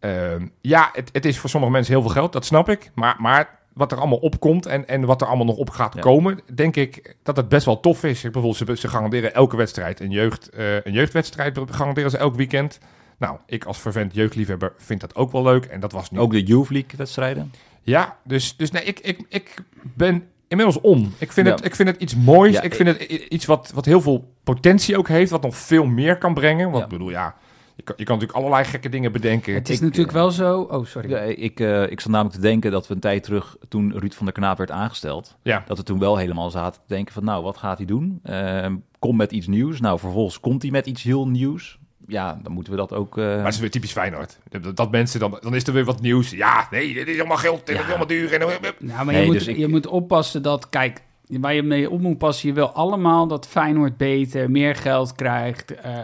Ehm, ja, het, het is voor sommige mensen heel veel geld, dat snap ik. Maar, maar wat er allemaal opkomt en, en wat er allemaal nog op gaat Ja. komen, denk ik dat het best wel tof is. Ik bijvoorbeeld, ze, ze garanderen elke wedstrijd een, jeugd, eh, een jeugdwedstrijd, garanderen ze elk weekend. Nou, ik als vervent jeugdliefhebber vind dat ook wel leuk. En dat was nu Ook de Youth League wedstrijden. ja, dus, dus nee, ik, ik, ik ben inmiddels om. Ik vind, Ja. het, ik vind het iets moois. Ja, ik vind het iets wat, wat heel veel potentie ook heeft, wat nog veel meer kan brengen. Want ik bedoel, ja, je kan, je kan natuurlijk allerlei gekke dingen bedenken. Het is Ik, natuurlijk eh, wel zo... Oh, sorry. Ja, ik, eh, ik zat namelijk te denken dat we een tijd terug, toen Ruud van der Knaap werd aangesteld, Ja. dat we toen wel helemaal zaten te denken van, nou, wat gaat hij doen? Ehm, kom met iets nieuws. Nou, vervolgens komt hij met iets heel nieuws. Ja, dan moeten we dat ook... eh, Maar het is weer typisch Feyenoord. Dat, dat mensen dan, dan is er weer wat nieuws. Ja, nee, dit is allemaal geld, dit Ja. is allemaal duur. En, Nou, maar Nee, je, moet, dus ik- je moet oppassen dat... Kijk, waar je mee op moet passen... Je wil allemaal dat Feyenoord beter, meer geld krijgt... eh,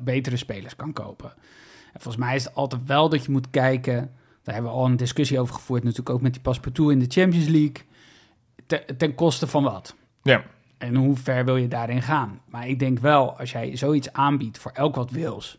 betere spelers kan kopen. En volgens mij is het altijd wel dat je moet kijken... Daar hebben we al een discussie over gevoerd... natuurlijk ook met die Passepartout in de Champions League. Ten, ten koste van wat? ja. En hoe ver wil je daarin gaan? Maar ik denk wel, als jij zoiets aanbiedt voor elk wat wils...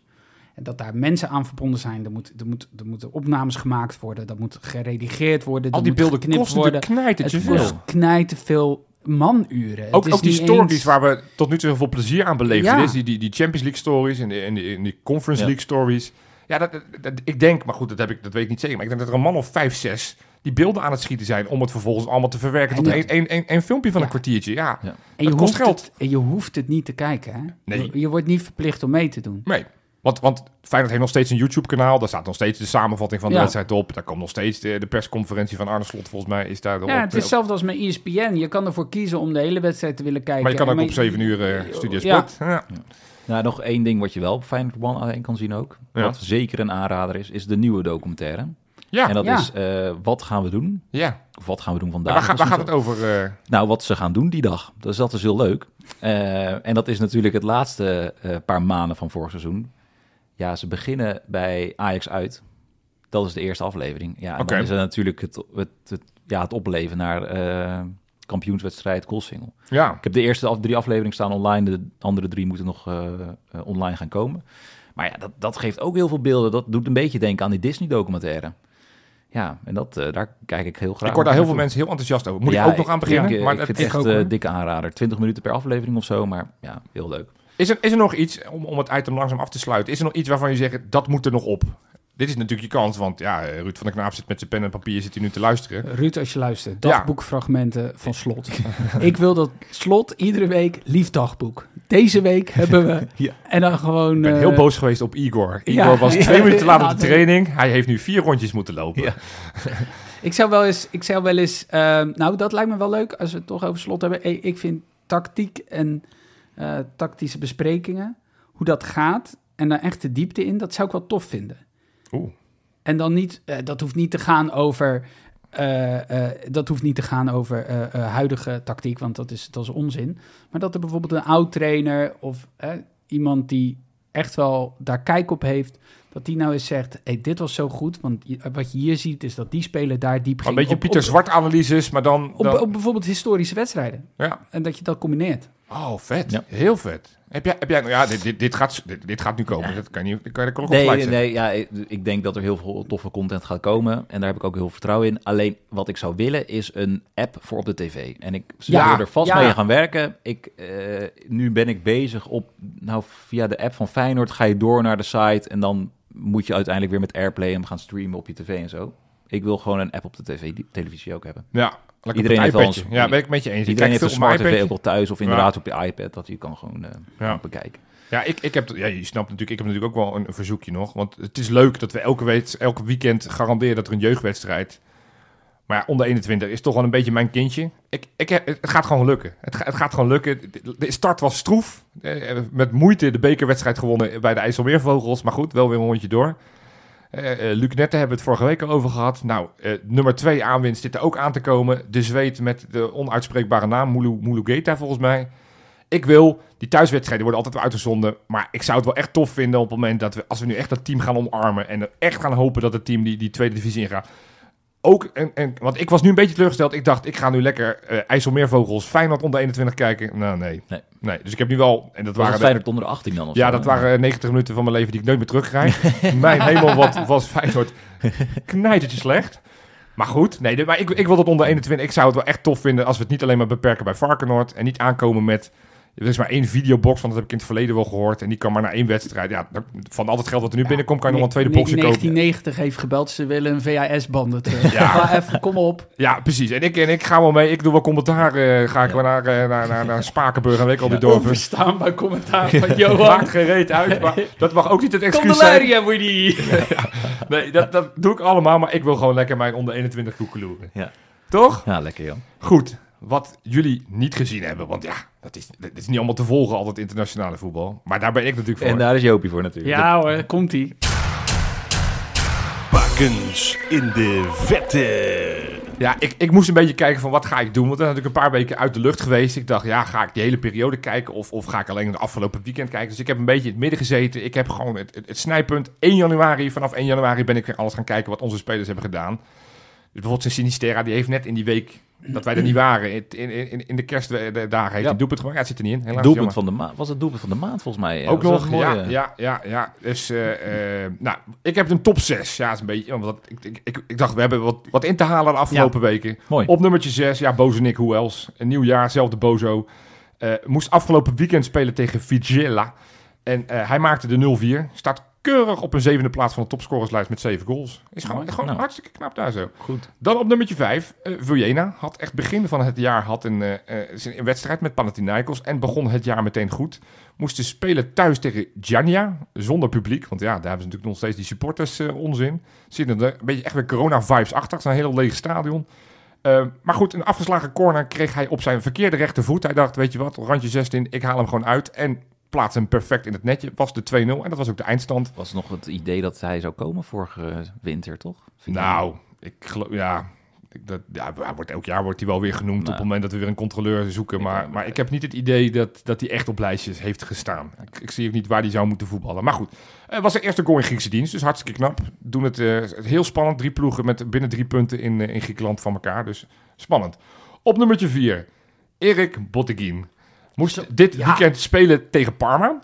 en dat daar mensen aan verbonden zijn... er, moet, er, moet, er moeten opnames gemaakt worden... dat moet geredigeerd worden... Al die beelden kosten worden. Het veel. knijten veel manuren. Het Ook, is ook die stories eens- waar we tot nu toe heel veel plezier aan beleefden. Ja. is Die, die, die Champions League stories en die, en die, en die Conference Ja. League stories. Ja, dat, ik denk, maar goed, dat, heb ik, dat weet ik niet zeker. Maar ik denk dat er een man of vijf, zes die beelden aan het schieten zijn... om het vervolgens allemaal te verwerken En tot één één- één- één filmpje van Ja. een kwartiertje. Ja, Ja. En je, dat kost hoeft geld. Het, en je hoeft het niet te kijken, hè? Nee. Je, je wordt niet verplicht om mee te doen. nee. Want, want Feyenoord heeft nog steeds een YouTube-kanaal. Daar staat nog steeds de samenvatting van de Ja. wedstrijd op. Daar komt nog steeds de, de persconferentie van Arne Slot, volgens mij, is daar Ja, het is op. hetzelfde als met ESPN. Je kan ervoor kiezen om de hele wedstrijd te willen kijken. Maar je kan ook op 7 uur eh Studio Ja. Sport. Ja. Nou, nog één ding wat je wel op Feyenoord One alleen kan zien ook. Ja. Wat zeker een aanrader is, is de nieuwe documentaire. Ja, En dat Ja. is eh, Wat gaan we doen? ja. Of wat gaan we doen En vandaag? waar, gaat- waar het over? eh? Nou, wat ze gaan doen die dag. Dus dat is heel leuk. Eh, en dat is natuurlijk het laatste eh, paar maanden van vorig seizoen. Ja, ze beginnen bij Ajax uit. Dat is de eerste aflevering. Ja, en Oké. dan is er natuurlijk het, het, het, ja, het opleven naar eh, kampioenswedstrijd Koolsingel. ja. Ik heb de eerste af- drie afleveringen staan online. De andere drie moeten nog eh, eh, online gaan komen. Maar ja, dat, dat geeft ook heel veel beelden. Dat doet een beetje denken aan die Disney-documentaire. Ja, en dat, daar kijk ik heel graag Ik hoor daar heel veel mensen heel enthousiast over. Moet Ja, ik ook nog aan beginnen? Ik, maar ik het- vind het echt hoor. dikke aanrader. 20 minuten per aflevering of zo, maar ja, heel leuk. Is, er, is er nog iets, om, om het item langzaam af te sluiten, is er nog iets waarvan je zegt, dat moet er nog op? Dit is natuurlijk je kans, want ja, eh, Ruud van der Knaap zit met zijn pen en papier, zit hij nu te luisteren. Ruud, als je luistert, dagboekfragmenten van Slot. ik wil dat Slot iedere week lief dagboek. Deze week hebben we... Ja. En dan gewoon... Ik ben eh, heel boos geweest op Igor. ja. Igor was twee minuten later op de training. Hij heeft nu vier rondjes moeten lopen. Ik zou wel eens... Ik zou wel eens eh, nou, dat lijkt me wel leuk als we het toch over Slot hebben. Ik vind tactiek en eh, tactische besprekingen, hoe dat gaat... en daar echt de diepte in, dat zou ik wel tof vinden. Oeh. En dan niet, eh, dat hoeft niet te gaan over, eh, dat hoeft niet te gaan over huidige tactiek, want dat is, dat is onzin. Maar dat er bijvoorbeeld een oud trainer of iemand die echt wel daar kijk op heeft, dat die nou eens zegt, hey, dit was zo goed, want wat je hier ziet is dat die speler daar diep Een ging. beetje Op- Pieter op, Zwart analyses, maar dan... Op, dan- op bijvoorbeeld historische wedstrijden. ja. En dat je dat combineert. Oh, vet. Ja. Heel vet. Heb jij, heb jij, nou ja, dit, dit, dit, gaat, dit, dit gaat nu komen. Dat kan je kan je op Nee, nee, zetten. ja, ik, denk dat er heel veel toffe content gaat komen. En daar heb ik ook heel veel vertrouwen in. Alleen wat ik zou willen is een app voor op de tv. En ik Ja, zullen er vast ja. mee gaan werken. Ik, eh, nu ben ik bezig op, nou via de app van Feyenoord ga je door naar de site. En dan moet je uiteindelijk weer met Airplay hem gaan streamen op je tv en zo. Ik wil gewoon een app op de tv, die televisie ook hebben. Ja, lekker Iedereen heeft iPadje. Ja, ben ik met je eens. Iedereen heeft een smart tv ook thuis of inderdaad op je iPad, dat je kan gewoon eh, Ja. bekijken. Ja, ik, ik heb, ja, je snapt natuurlijk, ik heb natuurlijk ook wel een, een verzoekje nog. Want het is leuk dat we elke, week, elke weekend garanderen dat er een jeugdwedstrijd... Maar ja, onder 21 is toch wel een beetje mijn kindje. Ik, ik, het gaat gewoon lukken. Het, het gaat gewoon lukken. De start was stroef. Eh, met moeite de bekerwedstrijd gewonnen bij de IJsselmeervogels. Maar goed, wel weer een rondje door. Eh eh, Luc Nette hebben we het vorige week al over gehad. Nou, eh, nummer 2 aanwinst zit er ook aan te komen. De Zweed met de onuitspreekbare naam, Mulu, Mulugeta volgens mij. Ik wil, die thuiswedstrijden worden altijd uitgezonden. Maar ik zou het wel echt tof vinden op het moment dat we, als we nu echt dat team gaan omarmen. En echt gaan hopen dat het team die, die tweede divisie ingaat. Ook, en, en, want ik was nu een beetje teleurgesteld. Ik dacht, ik ga nu lekker eh IJsselmeervogels, Feyenoord onder 21 kijken. Nou, nee. Nee. nee. Dus ik heb nu wel, en dat Was waren Feyenoord onder de 18 dan? Of ja, zo? dat waren 90 minuten van mijn leven die ik nooit meer terugkrijg. Mijn hemel, wat was Feyenoord knijtertje slecht. Maar goed, nee, maar ik, ik wil dat onder 21. Ik zou het wel echt tof vinden als we het niet alleen maar beperken bij Varkenoord. En niet aankomen met... Er is maar één videobox, want dat heb ik in het verleden wel gehoord. En die kan maar naar één wedstrijd. Ja, van al het geld wat er nu binnenkomt, kan je nog een tweede boxje in kopen. 1990 heeft gebeld, ze willen een VHS-banden terug. Ja. Ga even, kom op. Ja, precies. En ik, en ik ga wel mee. Ik doe wel commentaar. eh, ga ik Ja. naar, eh, naar, naar, naar Spakenburg en weet ik al die Ja. dorpen. Onverstaanbaar commentaar van Johan. Maakt geen reet uit. Maar dat mag ook niet het Kom excuus zijn. Laria, Woody. Nee, dat, dat doe ik allemaal. Maar ik wil gewoon lekker mijn onder 21 koekeloeren. Ja. Toch? Ja, lekker Jan. Goed. Wat jullie niet gezien hebben. Want ja, dat is, dat is niet allemaal te volgen, altijd internationale voetbal. Maar daar ben ik natuurlijk voor. En daar is Jopie voor natuurlijk. Ja hoor, komt-ie. Bakens in de vette. Ja, ik, ik moest een beetje kijken van wat ga ik doen. Want dan had ik een paar weken uit de lucht geweest. Ik dacht, ja, ga ik die hele periode kijken of, of ga ik alleen het afgelopen weekend kijken. Dus ik heb een beetje in het midden gezeten. Ik heb gewoon het, het, het snijpunt 1 januari. Vanaf 1 januari ben ik weer alles gaan kijken wat onze spelers hebben gedaan. Dus bijvoorbeeld Sinistera, die heeft net in die week dat wij er niet waren, in, in, in, de kerstdagen heeft Ja. hij doelpunt gemaakt. Ja, het zit er niet in. Helaas, doelpunt van de maand. Was het doelpunt van de maand volgens mij? Ook Was nog, mooie- ja, ja, ja, ja. Dus, eh, eh, nou, ik heb een top 6. Ja, is een beetje, want dat- ik, ik, ik, ik dacht, we hebben wat, wat in te halen de afgelopen weken. Mooi. Op nummertje 6, ja, Bozo Nick, hoe else? Een nieuw jaar, zelfde Bozo. Eh, moest afgelopen weekend spelen tegen Vigilla. En eh, hij maakte de 0-4. Staat keurig op een zevende plaats van de topscorerslijst met 7 goals. Is gewoon, Nou. hartstikke knap daar zo. Goed. Dan op nummertje 5, uh, Vujena. Had echt begin van het jaar had een, eh, eh, een wedstrijd met Panathinaikos. En begon het jaar meteen goed. Moesten spelen thuis tegen Giannia. Zonder publiek. Want ja, daar hebben ze natuurlijk nog steeds die supporters eh, onzin. Zitten er een beetje echt weer corona-vibes achter. Het is een heel leeg stadion. Uh, maar goed, een afgeslagen corner kreeg hij op zijn verkeerde rechtervoet. Hij dacht, weet je wat, randje 16, ik haal hem gewoon uit. En plaats hem perfect in het netje. Was de 2-0 en dat was ook de eindstand. Was nog het idee dat hij zou komen vorige winter, toch? Vind Nou, ik geloof, ja, dat, ja, wordt, elk jaar wordt hij wel weer genoemd Nou. op het moment dat we weer een controleur zoeken. Maar, maar ik heb niet het idee dat, dat hij echt op lijstjes heeft gestaan. Ik, ik zie ook niet waar hij zou moeten voetballen. Maar goed, het was de eerste goal in Griekse dienst, dus hartstikke knap. Doen het eh, heel spannend. Drie ploegen met binnen drie punten in, eh, in Griekenland van elkaar, dus spannend. Op nummertje vier, Erik Botteguin. Moest dit ja. weekend spelen tegen Parma.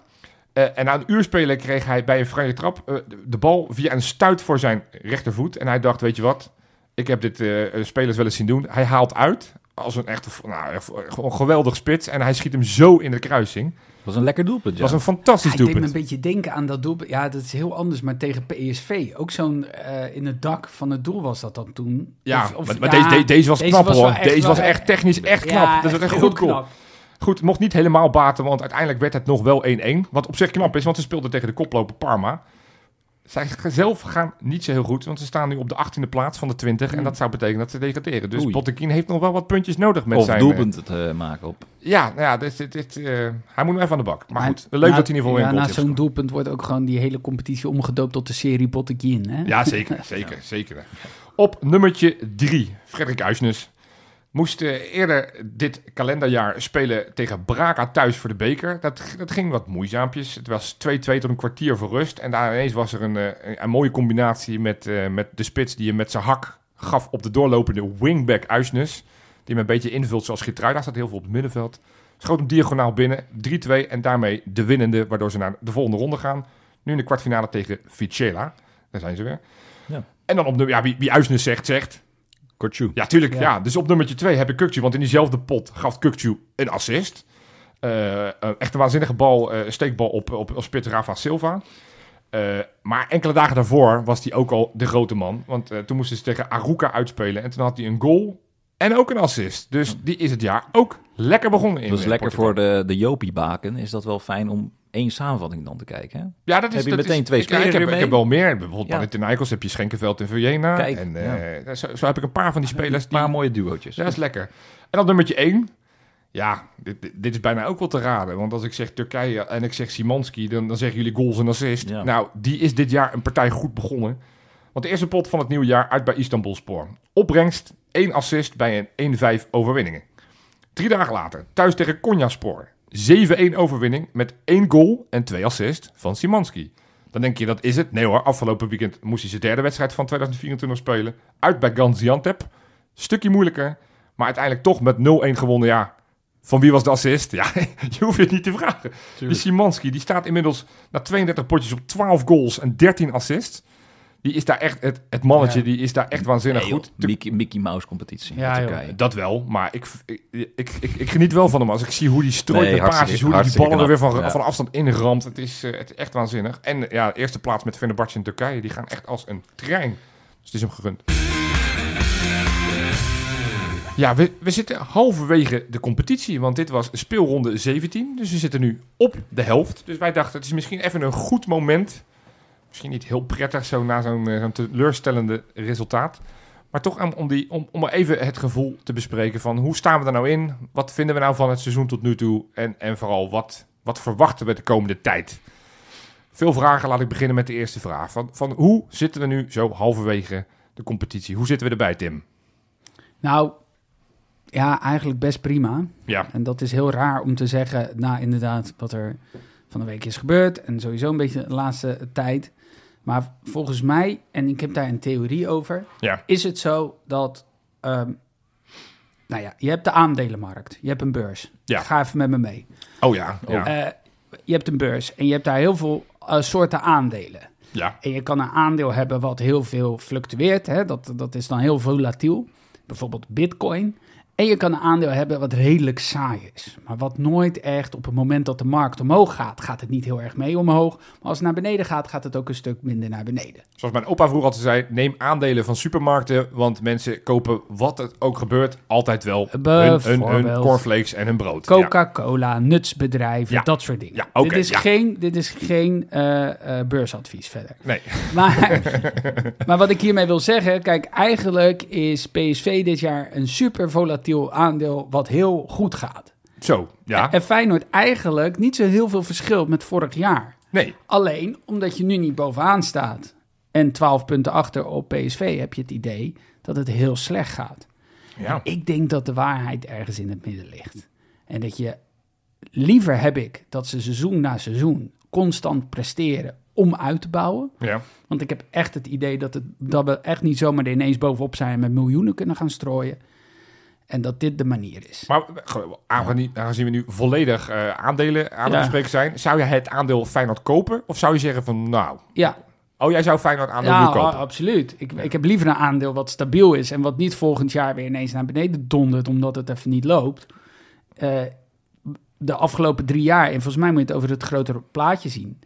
Eh, en na een uur spelen kreeg hij bij een vrije trap eh, de, bal via een stuit voor zijn rechtervoet. En hij dacht, weet je wat, ik heb dit eh, spelers wel eens zien doen. Hij haalt uit als een echt nou, echt een geweldig spits. En hij schiet hem zo in de kruising. Het was een lekker doelpunt, Het ja. was een fantastisch Ja, ik deed me doelpunt. een beetje denken aan dat doelpunt. Ja, dat is heel anders, maar tegen PSV. Ook zo'n eh, in het dak van het doel was dat dan toen. Ja, Of- of- maar, maar ja, deze, deze, deze was deze knap was hoor. wel Deze was echt technisch echt knap. Ja, dat is echt goed goal. knap. Goed, mocht niet helemaal baten, want uiteindelijk werd het nog wel 1-1. Wat op zich knap is, want ze speelden tegen de koploper Parma. Zij zelf gaan niet zo heel goed, want ze staan nu op de 18e plaats van de 20. En Mm. dat zou betekenen dat ze degraderen. Dus Oei. Botteguin heeft nog wel wat puntjes nodig met of zijn... doelpunten te maken op. eh, ja, nou ja dit, dit, dit, eh, hij moet nog even aan de bak. Maar Maar goed, leuk na- dat hij in ieder geval ja, weer een Na zo'n doelpunt wordt ook gewoon die hele competitie omgedoopt tot de serie Botteguin. Hè? Ja, zeker, zeker, zeker. Op nummertje 3, Frederik Uisnes. Moest eh, eerder dit kalenderjaar spelen tegen Braga thuis voor de beker. Dat, dat ging wat moeizaampjes. Het was 2-2 tot een kwartier voor rust. En daar ineens was er een, eh, een, een mooie combinatie met, eh, met de spits die je met zijn hak gaf op de doorlopende wingback Uisnes. Die hem een beetje invult zoals Geertruida. staat heel veel op het middenveld. Schoot hem diagonaal binnen, 3-2 en daarmee de winnende, waardoor ze naar de volgende ronde gaan. Nu in de kwartfinale tegen Ficella. Daar zijn ze weer. Ja. En dan op nummer, ja, wie, wie Uisnes zegt, zegt. Kortjoe. Ja, tuurlijk. Ja. Ja. Dus op nummertje 2 heb ik Kukcu, want in diezelfde pot gaf Kukcu een assist. Eh, eh, echt een waanzinnige bal, eh, steekbal op, op, op spits Rafa Silva. Eh, maar enkele dagen daarvoor was hij ook al de grote man. Want eh, toen moesten ze tegen Aruka uitspelen. En toen had hij een goal en ook een assist. Dus die is het jaar ook lekker begonnen in Dat is eh, lekker Portugal. voor de, de Jopie-baken. Is dat wel fijn om één samenvatting dan te kijken, hè? Ja, dat is, Heb je dat meteen is, twee ik, spelers ik, heb, ik heb wel meer. Bijvoorbeeld Ja. Panathinaikos heb je Schenkenveld en Vujena. Kijk, en ja. eh, zo, zo heb ik een paar van die spelers Een die... paar mooie duootjes. Ja, dat is lekker. En dan nummertje 1. Ja, dit, dit- is bijna ook wel te raden. Want als ik zeg Turkije en ik zeg Simanski, dan, dan zeggen jullie goals en assist. Ja. Nou, die is dit jaar een partij goed begonnen. Want de eerste pot van het nieuwe jaar uit bij Istanbulspor. Opbrengst 1 assist bij een 1-5 overwinningen. Drie dagen later, thuis tegen Konyaspor. 7-1 overwinning met 1 goal en 2 assist van Simanski. Dan denk je, dat is het. Nee hoor, afgelopen weekend moest hij zijn derde wedstrijd van 2024 spelen. Uit bij Gaziantep. Stukje moeilijker. Maar uiteindelijk toch met 0-1 gewonnen. Ja, van wie was de assist? Ja, je hoeft het niet te vragen. Die Simanski, die staat inmiddels na 32 potjes op 12 goals en 13 assists. Die is daar echt, het, het mannetje, Ja. die is daar echt waanzinnig Nee, goed. Mickey, Mickey Mouse competitie Ja, in joh. Turkije. Dat wel, maar ik, ik, ik, ik, ik geniet wel van hem. Als ik zie hoe die strooit Nee, hartstikke- paasjes, hoe hij die ballen er weer van, ja. van afstand inramt. Het is, eh, het is echt waanzinnig. En ja, de eerste plaats met Fenerbahce in Turkije, die gaan echt als een trein. Dus het is hem gegund. Ja, we, we zitten halverwege de competitie, want dit was speelronde 17. Dus we zitten nu op de helft. Dus wij dachten, het is misschien even een goed moment. Misschien niet heel prettig zo na zo'n eh, zo'n teleurstellende resultaat. Maar toch aan, om, die, om, om even het gevoel te bespreken van hoe staan we er nou in? Wat vinden we nou van het seizoen tot nu toe? En, en vooral, wat, wat verwachten we de komende tijd? Veel vragen, laat ik beginnen met de eerste vraag. Van, van hoe zitten we nu zo halverwege de competitie? Hoe zitten we erbij, Tim? Nou, ja, eigenlijk best prima. Ja, En dat is heel raar om te zeggen, na inderdaad wat er van de week is gebeurd. En sowieso een beetje de laatste tijd. Maar volgens mij, en ik heb daar een theorie over, ja, is het zo dat... ehm, nou ja, je hebt de aandelenmarkt. Je hebt een beurs. Ja. Ga even met me mee. oh ja, ja, Eh, je hebt een beurs en je hebt daar heel veel eh, soorten aandelen. ja, En je kan een aandeel hebben wat heel veel fluctueert. Hè? Dat, dat is dan heel volatiel. Bijvoorbeeld bitcoin. En je kan een aandeel hebben wat redelijk saai is. Maar wat nooit echt op het moment dat de markt omhoog gaat, gaat het niet heel erg mee omhoog. Maar als het naar beneden gaat, gaat het ook een stuk minder naar beneden. Zoals mijn opa vroeger altijd zei, neem aandelen van supermarkten, want mensen kopen wat het ook gebeurt altijd wel hun, hun, cornflakes en hun brood. Ja. Coca-Cola, nutsbedrijven, Ja. dat soort dingen. Ja, dit is geen, dit is geen eh, beursadvies verder. Nee, Maar, maar wat ik hiermee wil zeggen, kijk, eigenlijk is PSV dit jaar een super volatiel aandeel wat heel goed gaat. zo, ja, En Feyenoord eigenlijk niet zo heel veel verschil met vorig jaar. nee, Alleen omdat je nu niet bovenaan staat en 12 punten achter op PSV, heb je het idee dat het heel slecht gaat. ja, Ik denk dat de waarheid ergens in het midden ligt. En dat je liever heb ik dat ze seizoen na seizoen constant presteren om uit te bouwen. ja. Want ik heb echt het idee dat, het, dat we echt niet zomaar ineens bovenop zijn en met miljoenen kunnen gaan strooien. En dat dit de manier is. Maar gewoon, aangezien, aangezien we nu volledig eh, aandelen aan het Ja. bespreken zijn, zou je het aandeel Feyenoord kopen? Of zou je zeggen van, nou, Ja, oh, jij zou Feyenoord aandeel ja nu kopen? a- absoluut. Ik, ik heb liever een aandeel wat stabiel is en wat niet volgend jaar weer ineens naar beneden dondert omdat het even niet loopt. Eh, de afgelopen drie jaar, en volgens mij moet je het over het grotere plaatje zien.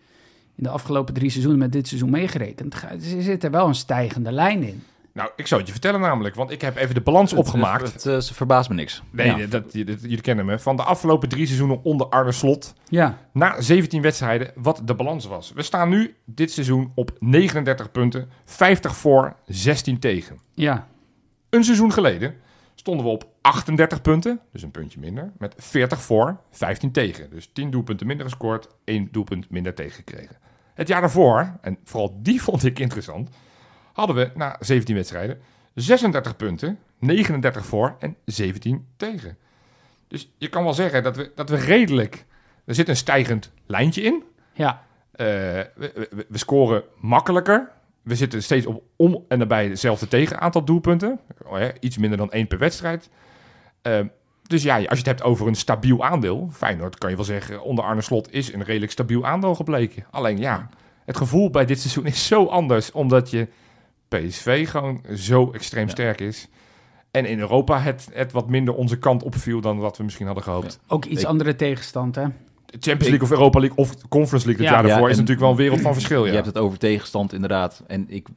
In de afgelopen drie seizoenen met dit seizoen meegerekend, er zit er wel een stijgende lijn in. Nou, ik zou het je vertellen namelijk, want ik heb even de balans opgemaakt. Het, het, eh, ze verbaast me niks. Nee, Ja. dat, dat- jullie kennen me. Van de afgelopen drie seizoenen onder Arne Slot. Ja, Na 17 wedstrijden, wat de balans was. We staan nu dit seizoen op 39 punten. 50 voor, 16 tegen. ja, Een seizoen geleden stonden we op 38 punten. Dus een puntje minder. Met 40 voor, 15 tegen. Dus 10 doelpunten minder gescoord. 1 doelpunt minder tegengekregen. Het jaar daarvoor, en vooral die vond ik interessant. Hadden we na 17 wedstrijden 36 punten. 39 voor en 17 tegen. Dus je kan wel zeggen dat we, dat we redelijk... Er zit een stijgend lijntje in. ja. Eh, we, we, we scoren makkelijker. We zitten steeds op om en nabij hetzelfde tegenaantal doelpunten. Oh ja, iets minder dan één per wedstrijd. Eh, Dus ja, als je het hebt over een stabiel aandeel, Feyenoord kan je wel zeggen, onder Arne Slot is een redelijk stabiel aandeel gebleken. Alleen ja, het gevoel bij dit seizoen is zo anders, omdat je PSV gewoon zo extreem Ja. sterk is. En in Europa het, het wat minder onze kant opviel dan wat we misschien hadden gehoopt. Ook iets Ik- andere tegenstand, hè? Champions League of Europa League of Conference League het Ja. jaar daarvoor Ja, is natuurlijk wel een wereld van verschil. Ja. Je hebt het over tegenstand inderdaad. En ik,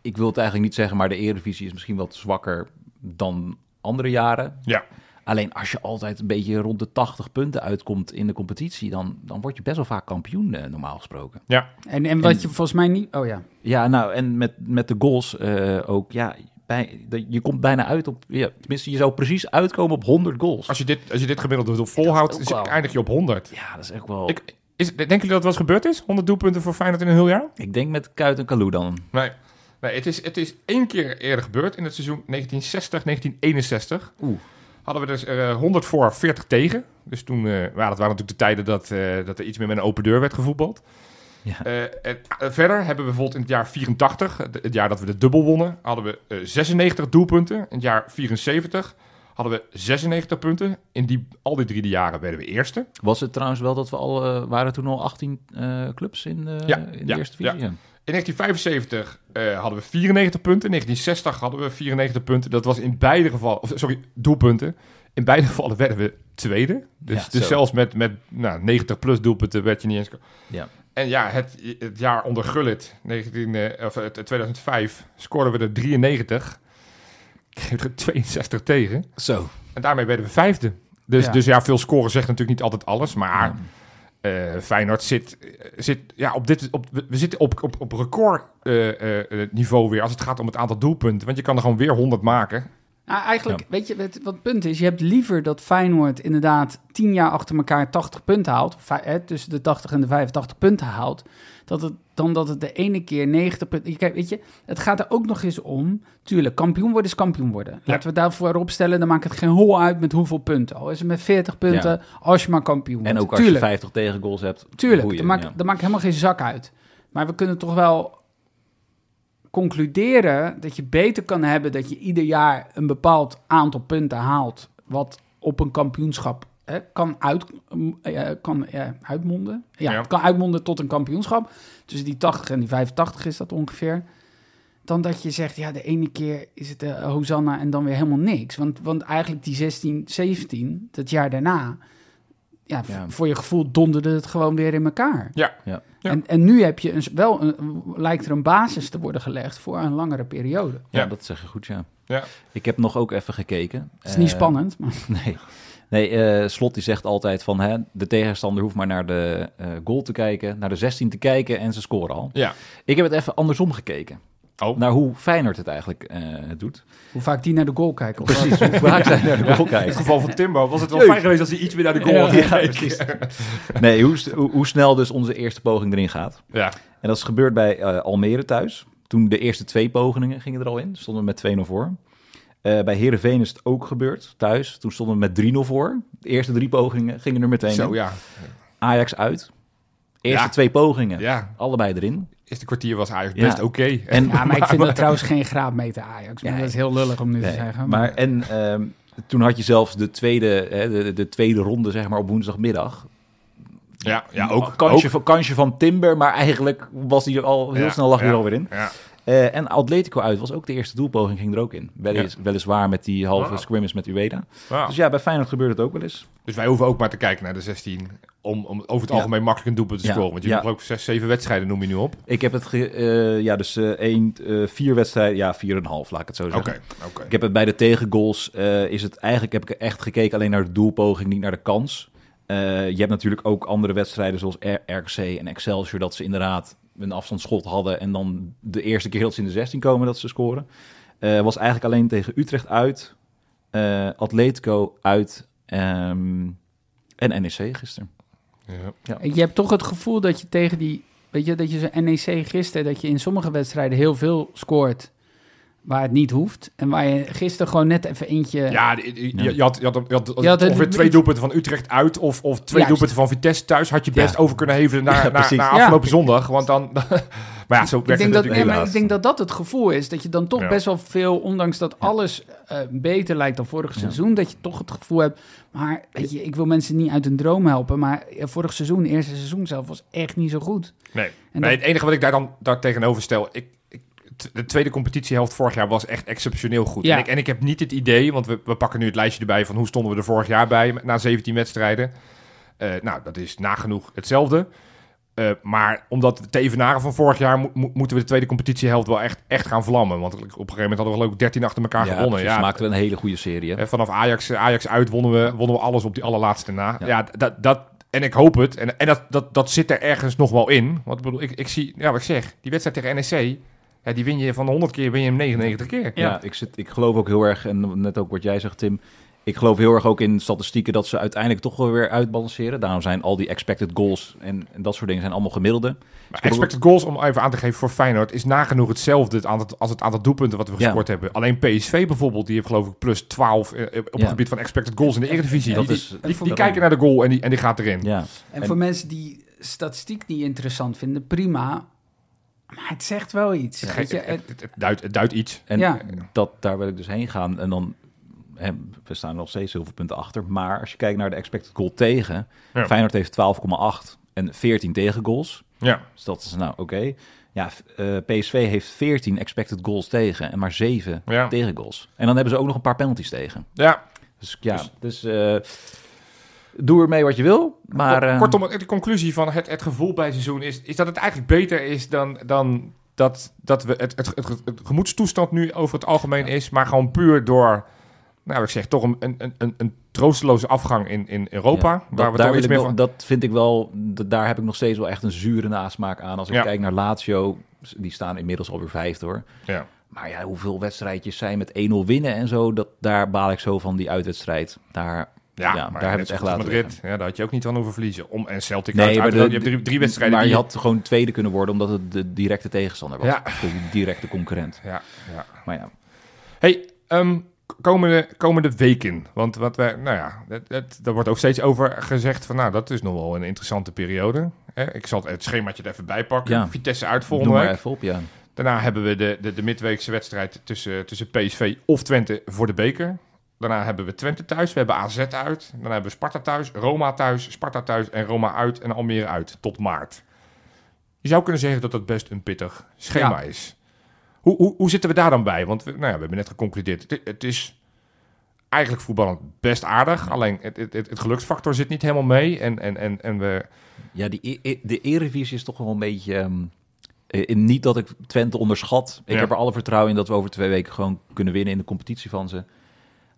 ik wil het eigenlijk niet zeggen, maar de Eredivisie is misschien wat zwakker dan andere jaren. Ja. Alleen als je altijd een beetje rond de 80 punten uitkomt in de competitie, dan, dan word je best wel vaak kampioen, eh, normaal gesproken. ja. En, en wat En- je volgens mij niet... Oh ja. Ja, nou, en met, met de goals eh, ook, ja, bij, dat- je komt bijna uit op, ja, tenminste, je zou precies uitkomen op 100 goals. Als, je dit, als je dit gemiddelde volhoudt, is- wel. eindig je op 100. Ja, dat is echt wel... Ik, is, denken jullie dat het wel eens gebeurd is? 100 doelpunten voor Feyenoord in een heel jaar? Ik denk met Kuit en Kalou dan. Nee. Nee, het is, het is één keer eerder gebeurd in het seizoen 1960, 1961. Oeh. Hadden we dus eh 100 voor, 40 tegen. Dus toen, eh, ja, dat waren natuurlijk de tijden dat, eh, dat er iets meer met een open deur werd gevoetbald. Ja. Eh, eh, verder hebben we bijvoorbeeld in het jaar 84, het, het jaar dat we de dubbel wonnen, hadden we eh, 96 doelpunten. In het jaar 74 hadden we 96 punten. In die, al die drie jaren werden we eerste. Was het trouwens wel dat we al, eh, waren toen al 18 eh, clubs in, de Ja, in de ja, eerste divisie? In 1975 eh, hadden we 94 punten. In 1960 hadden we 94 punten. Dat was in beide gevallen, of, sorry, doelpunten. In beide gevallen werden we tweede. Dus, Ja, dus zelfs met, met nou, 90 plus doelpunten werd je niet eens. Ja. En ja, het, het jaar onder Gullit, 19, eh, of, het- 2005, scoorden we er 93. Kregen we er 62 tegen. Zo. En daarmee werden we vijfde. Dus Ja. ja, dus ja veel scoren zegt natuurlijk niet altijd alles. Maar Ja. Eh, Feyenoord zit, zit ja, op dit, op, we zitten op, op, op record eh, eh, weer als het gaat om het aantal doelpunten. Want je kan er gewoon weer 100 maken. Nou, eigenlijk, weet je, wat het punt is, je hebt liever dat Feyenoord inderdaad 10 jaar achter elkaar 80 punten haalt, of, hè, tussen de 80 en de 85 punten haalt, dat het, dan dat het de ene keer 90 punten... Kijk, weet je, het gaat er ook nog eens om, tuurlijk, kampioen worden is kampioen worden. Laten we daarvoor opstellen, dan maakt het geen hol uit met hoeveel punten. Al is het met 40 punten, als je maar kampioen En wordt. ook als tuurlijk, je 50 tegengoals hebt. Tuurlijk, dat maakt, dat maakt helemaal geen zak uit. Maar we kunnen toch wel concluderen dat je beter kan hebben dat je ieder jaar een bepaald aantal punten haalt, wat op een kampioenschap hè, kan, uit, eh, kan eh, uitmonden. Ja, Ja. het kan uitmonden tot een kampioenschap. Tussen die 80 en die 85 is dat ongeveer. Dan dat je zegt, ja, de ene keer is het eh, Hosanna en dan weer helemaal niks. Want, want eigenlijk die 16, 17, dat jaar daarna, ja, Ja. voor je gevoel donderde het gewoon weer in elkaar. Ja. Ja. Ja. En, en nu heb je een, wel een, lijkt er een basis te worden gelegd voor een langere periode. Ja, Ja. dat zeg je goed, ja. Ja. Ik heb nog ook even gekeken. Het is niet Eh, spannend, maar Nee. Nee, eh, Slot die zegt altijd van hè, de tegenstander hoeft maar naar de eh, goal te kijken, naar de 16 te kijken en ze scoren al. Ja. Ik heb het even andersom gekeken. Oh. Naar hoe Feyenoord het eigenlijk eh, doet. hoe vaak die naar de goal kijken. Precies, hoe vaak zij naar de goal In het kijken. geval van Timbo was het wel fijn geweest als hij iets meer naar de goal Ja, had ja, gekeken. Nee, hoe, hoe, snel dus onze eerste poging erin gaat. Ja. En dat is gebeurd bij eh, Almere thuis. Toen de eerste twee pogingen gingen er al in. Stonden we met 2-0 voor. Eh, bij Herenveen is het ook gebeurd thuis. Toen stonden we met 3-0 voor. De eerste drie pogingen gingen er meteen Zo, in. ja. Ajax uit. Eerste Ja. twee pogingen. Ja. Allebei erin. Eerste kwartier was Ajax Ja. best oké. En, Ja, maar ik vind dat trouwens geen graadmeter Ajax. Maar Ja, dat is heel lullig om nu Nee, te zeggen. maar en ehm, toen had je zelfs de tweede, hè, de, de tweede ronde zeg maar op woensdagmiddag. Ja, ja ook. kansje, ook. Van, kansje van Timber, maar eigenlijk was hij er al heel Ja, snel lag hij er alweer in. Ja. Eh, en Atletico uit was ook de eerste doelpoging, ging er ook in. Welis, Weliswaar met die halve Ja. scrimmage met Ueda. Dus ja, bij Feyenoord gebeurt het ook wel eens. Dus wij hoeven ook maar te kijken naar de 16 om, om over het Ja. algemeen makkelijk een doelpunt te Ja. scoren. Want je hebt ook zes, zeven wedstrijden noem je nu op. Ik heb het, ge- eh, ja, dus eh één, eh, vier wedstrijden, ja, vier en een half, laat ik het zo Oké, zeggen. oké. Ik heb het bij de tegengoals, eh, is het eigenlijk, heb ik echt gekeken alleen naar de doelpoging, niet naar de kans. Je hebt natuurlijk ook andere wedstrijden zoals R- RKC en Excelsior, dat ze inderdaad een afstandsschot hadden en dan de eerste keer dat ze in de 16 komen dat ze scoren. Eh, was eigenlijk alleen tegen Utrecht uit, eh, Atletico uit ehm, en NEC gisteren. Ja. Je hebt toch het gevoel dat je tegen die... Weet je, dat je zo'n NEC gisteren... dat je in sommige wedstrijden heel veel scoort... waar het niet hoeft. En waar je gisteren gewoon net even eentje... Ja, je, je had, je had, je had, Je had het- ongeveer twee doelpunten van Utrecht uit of, of twee Juist. doelpunten van Vitesse thuis. Had je best Ja. over kunnen hevelen naar, Ja, naar, afgelopen zondag. Want dan... maar ja, zo Ik werkt denk, het dat, nee, maar ik denk dat dat het gevoel is. Dat je dan toch Ja. best wel veel, ondanks dat alles eh, beter lijkt dan vorig seizoen, dat je toch het gevoel hebt. Maar weet je, ik wil mensen niet uit hun droom helpen. Maar vorig seizoen, eerste seizoen zelf, was echt niet zo goed. Nee, En nee dat- het enige wat ik daar dan daar tegenover stel... Ik, de tweede competitiehelft vorig jaar was echt exceptioneel goed. Ja. En, ik, en ik heb niet het idee, want we, we pakken nu het lijstje erbij... van hoe stonden we er vorig jaar bij na 17 wedstrijden. Eh, nou, dat is nagenoeg hetzelfde. Eh, maar omdat te evenaren van vorig jaar... mo- mo- moeten we de tweede competitiehelft wel echt, echt gaan vlammen. Want op een gegeven moment hadden we geloof ik 13 achter elkaar Ja, gewonnen. precies. Ja, maakten we een hele goede serie. Hè, vanaf Ajax, Ajax uit wonnen we, wonnen we alles op die allerlaatste na. Ja, Ja. dat, dat, en ik hoop het. En, en dat, dat, dat zit er ergens nog wel in. Want ik bedoel, ik, ik zie, ja, wat ik zeg, die wedstrijd tegen NEC, ja, die win je van de 100 keer, win je hem 99 keer. Ja, ik, zit, ik geloof ook heel erg, en net ook wat jij zegt, Tim. Ik geloof heel erg ook in statistieken dat ze uiteindelijk toch wel weer uitbalanceren. Daarom zijn al die expected goals en, en dat soort dingen zijn allemaal gemiddelde. Maar expected goals, om even aan te geven voor Feyenoord, is nagenoeg hetzelfde het aantal, als het aantal doelpunten wat we Ja. gescoord hebben. Alleen PSV bijvoorbeeld, die heeft geloof ik plus 12 eh, op het Ja. gebied van expected goals in de Eredivisie. Dat die, is- die, die, voor- die kijken naar de goal en die, en die gaat erin. Ja, En, En- voor mensen die statistiek niet interessant vinden, prima. Maar het zegt wel iets. Het, weet je, het, het- het, het duidt, het duidt iets. en Ja. dat, daar wil ik dus heen gaan. En dan, hè, we staan nog steeds heel veel punten achter. Maar als je kijkt naar de expected goal tegen, Ja. Feyenoord heeft 12,8 en 14 tegengoals. Ja. Dus dat is nou oké. Ja, f- eh, PSV heeft 14 expected goals tegen en maar 7 Ja. tegengoals. En dan hebben ze ook nog een paar penalties tegen. Ja, Dus ja, dus, eh, doe ermee wat je wil. Maar eh, Kortom, de conclusie van het, het gevoel bij het seizoen is, is dat het eigenlijk beter is dan, dan dat, dat we het, het, het, het gemoedstoestand nu over het algemeen is, maar gewoon puur door, nou ik zeg toch een, een, een, een troosteloze afgang in, in Europa, ja, waar dat, we daar iets meer wel- van... dat vind ik wel, daar heb ik nog steeds wel echt een zure nasmaak aan. Als ik Ja. kijk naar Lazio, die staan inmiddels alweer vijfde hoor. Ja. Maar ja, hoeveel wedstrijdjes zijn met 1-0 winnen en zo, dat, daar baal ik zo van die uitwedstrijd. Daar, Ja, Ja, maar daar hebben we het echt laten Madrid, ja, daar had je ook niet van hoeven verliezen. Om, en Celtic Nee, uit, maar de- je hebt drie, drie wedstrijden maar je had gewoon tweede kunnen worden omdat het de directe tegenstander was. Ja. De directe concurrent. Ja, ja. Maar ja, Hey, ehm, komende, komende weken. Want wat wij, nou ja, het, het, er wordt ook steeds over gezegd van, nou, dat is nog wel een interessante periode. Ik zal het schemaatje er even bij pakken. Ja. Vitesse uit volgende week. even op, ja. Daarna hebben we de, de, de midweekse wedstrijd tussen, tussen PSV of Twente voor de beker. Daarna hebben we Twente thuis, we hebben AZ uit. Daarna hebben we Sparta thuis, Roma thuis, Sparta thuis en Roma uit en Almere uit tot maart. Je zou kunnen zeggen dat dat best een pittig schema Ja. is. Hoe, hoe, hoe zitten we daar dan bij? Want we, nou ja, we hebben net geconcludeerd, het, het is eigenlijk voetballend best aardig. Alleen het, het, het, geluksfactor zit niet helemaal mee. En, en, en, en we, Ja, die, e- e- de Eredivisie is toch wel een beetje... ehm, eh, niet dat ik Twente onderschat. Ik Ja. heb er alle vertrouwen in dat we over twee weken gewoon kunnen winnen in de competitie van ze.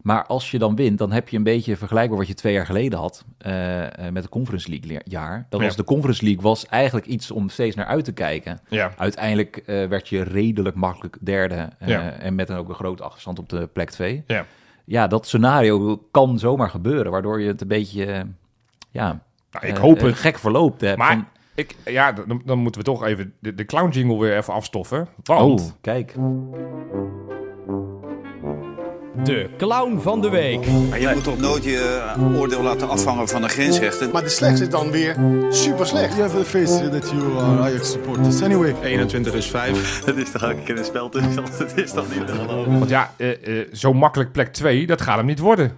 Maar als je dan wint, dan heb je een beetje vergelijkbaar wat je twee jaar geleden had eh, eh, met de Conference League jaar. Dat Ja. was de Conference League was eigenlijk iets om steeds naar uit te kijken. ja, Uiteindelijk eh, werd je redelijk makkelijk derde Ja. en met een ook een grote achterstand op de plek 2. ja. Ja, dat scenario kan zomaar gebeuren, waardoor je het een beetje, ja, Nou, ik hoop het. gek verloopt. hebt. Maar Van, ik, ja, dan, dan moeten we toch even de, de clown jingle weer even afstoffen. Want oh, kijk. De clown van de week. Maar je moet toch nooit je eh, oordeel laten afhangen van een grensrechter. Maar de slechtste is dan weer super slecht. You have the face that you are Ajax supporters. Anyway. 21 is 5. Het is toch ook een keer een spel tussen. Het is toch niet te geloven. Want ja, eh, eh, zo makkelijk plek 2, dat gaat hem niet worden.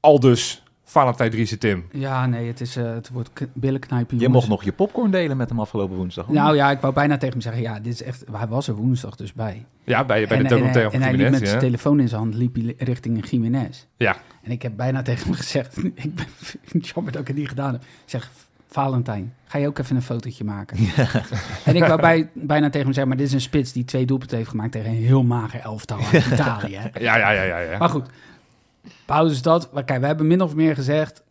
Al dus, Valentijn Driessen Tim. ja, nee, het, is, eh, het wordt billenknijpen. Je mocht nog je popcorn delen met hem afgelopen woensdag. Nou ja, ik wou bijna tegen hem zeggen, ja, dit is echt... Hij was er woensdag dus bij. Ja, bij, bij en, de en, documentaire en van hij liep met zijn telefoon in zijn hand, liep hij richting Jiménez. Ja, En ik heb bijna tegen hem gezegd, ik ben jammer dat ik het niet gedaan heb. Ik zeg, Valentijn, ga je ook even een fotootje maken? En ik wou bij, bijna tegen hem zeggen, maar dit is een spits die twee doelpunten heeft gemaakt tegen een heel mager elftal uit Italië. hè. ja, ja, ja, ja. ja. Maar goed, pauze is dat. Maar kijk, we hebben min of meer gezegd,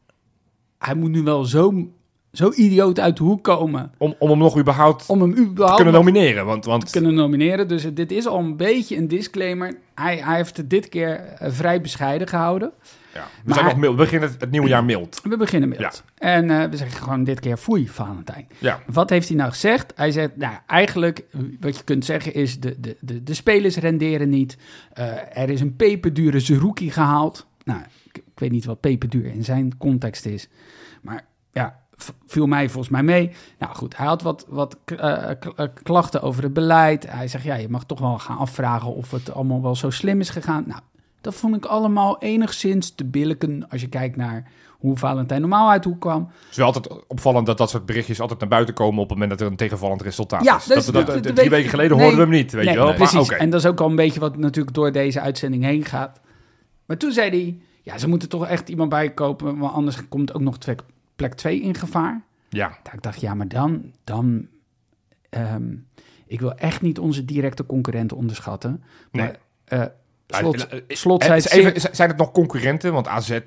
hij moet nu wel zo, zo idioot uit de hoek komen Om, om hem nog überhaupt om hem überhaupt te kunnen nomineren. Want, want kunnen nomineren. Dus dit is al een beetje een disclaimer. Hij, hij heeft het dit keer eh, vrij bescheiden gehouden. Ja. We, Maar- zijn nog mild. we beginnen het, het nieuwe jaar mild. We beginnen mild. En eh, we zeggen gewoon dit keer foei, Valentijn. Ja. Wat heeft hij nou gezegd? Hij zegt, nou eigenlijk, wat je kunt zeggen is, de, de, de, de spelers renderen niet. Eh, er is een peperdure Zerouki gehaald. Nou, ik, ik weet niet wat peperduur in zijn context is. Maar ja, viel mij volgens mij mee. Nou goed, hij had wat, wat eh, klachten over het beleid. Hij zegt, ja, je mag toch wel gaan afvragen of het allemaal wel zo slim is gegaan. Nou, dat vond ik allemaal enigszins te billijken als je kijkt naar hoe Valentijn normaal uit hoe kwam. Het is wel altijd opvallend dat dat soort berichtjes altijd naar buiten komen op het moment dat er een tegenvallend resultaat Ja, is. dat, dat- dat, drie weet- weken geleden nee, hoorden we hem niet, weet nee, je wel. Precies, Maar en dat is ook al een beetje wat natuurlijk door deze uitzending heen gaat. Maar toen zei hij, ja, ze moeten toch echt iemand bijkopen, want anders komt ook nog plek 2 in gevaar. Ja, Dat ik dacht, ja, maar dan, dan, ehm, ik wil echt niet onze directe concurrenten onderschatten. Maar eh, slot, slot zei is het even, zijn het nog concurrenten? Want AZ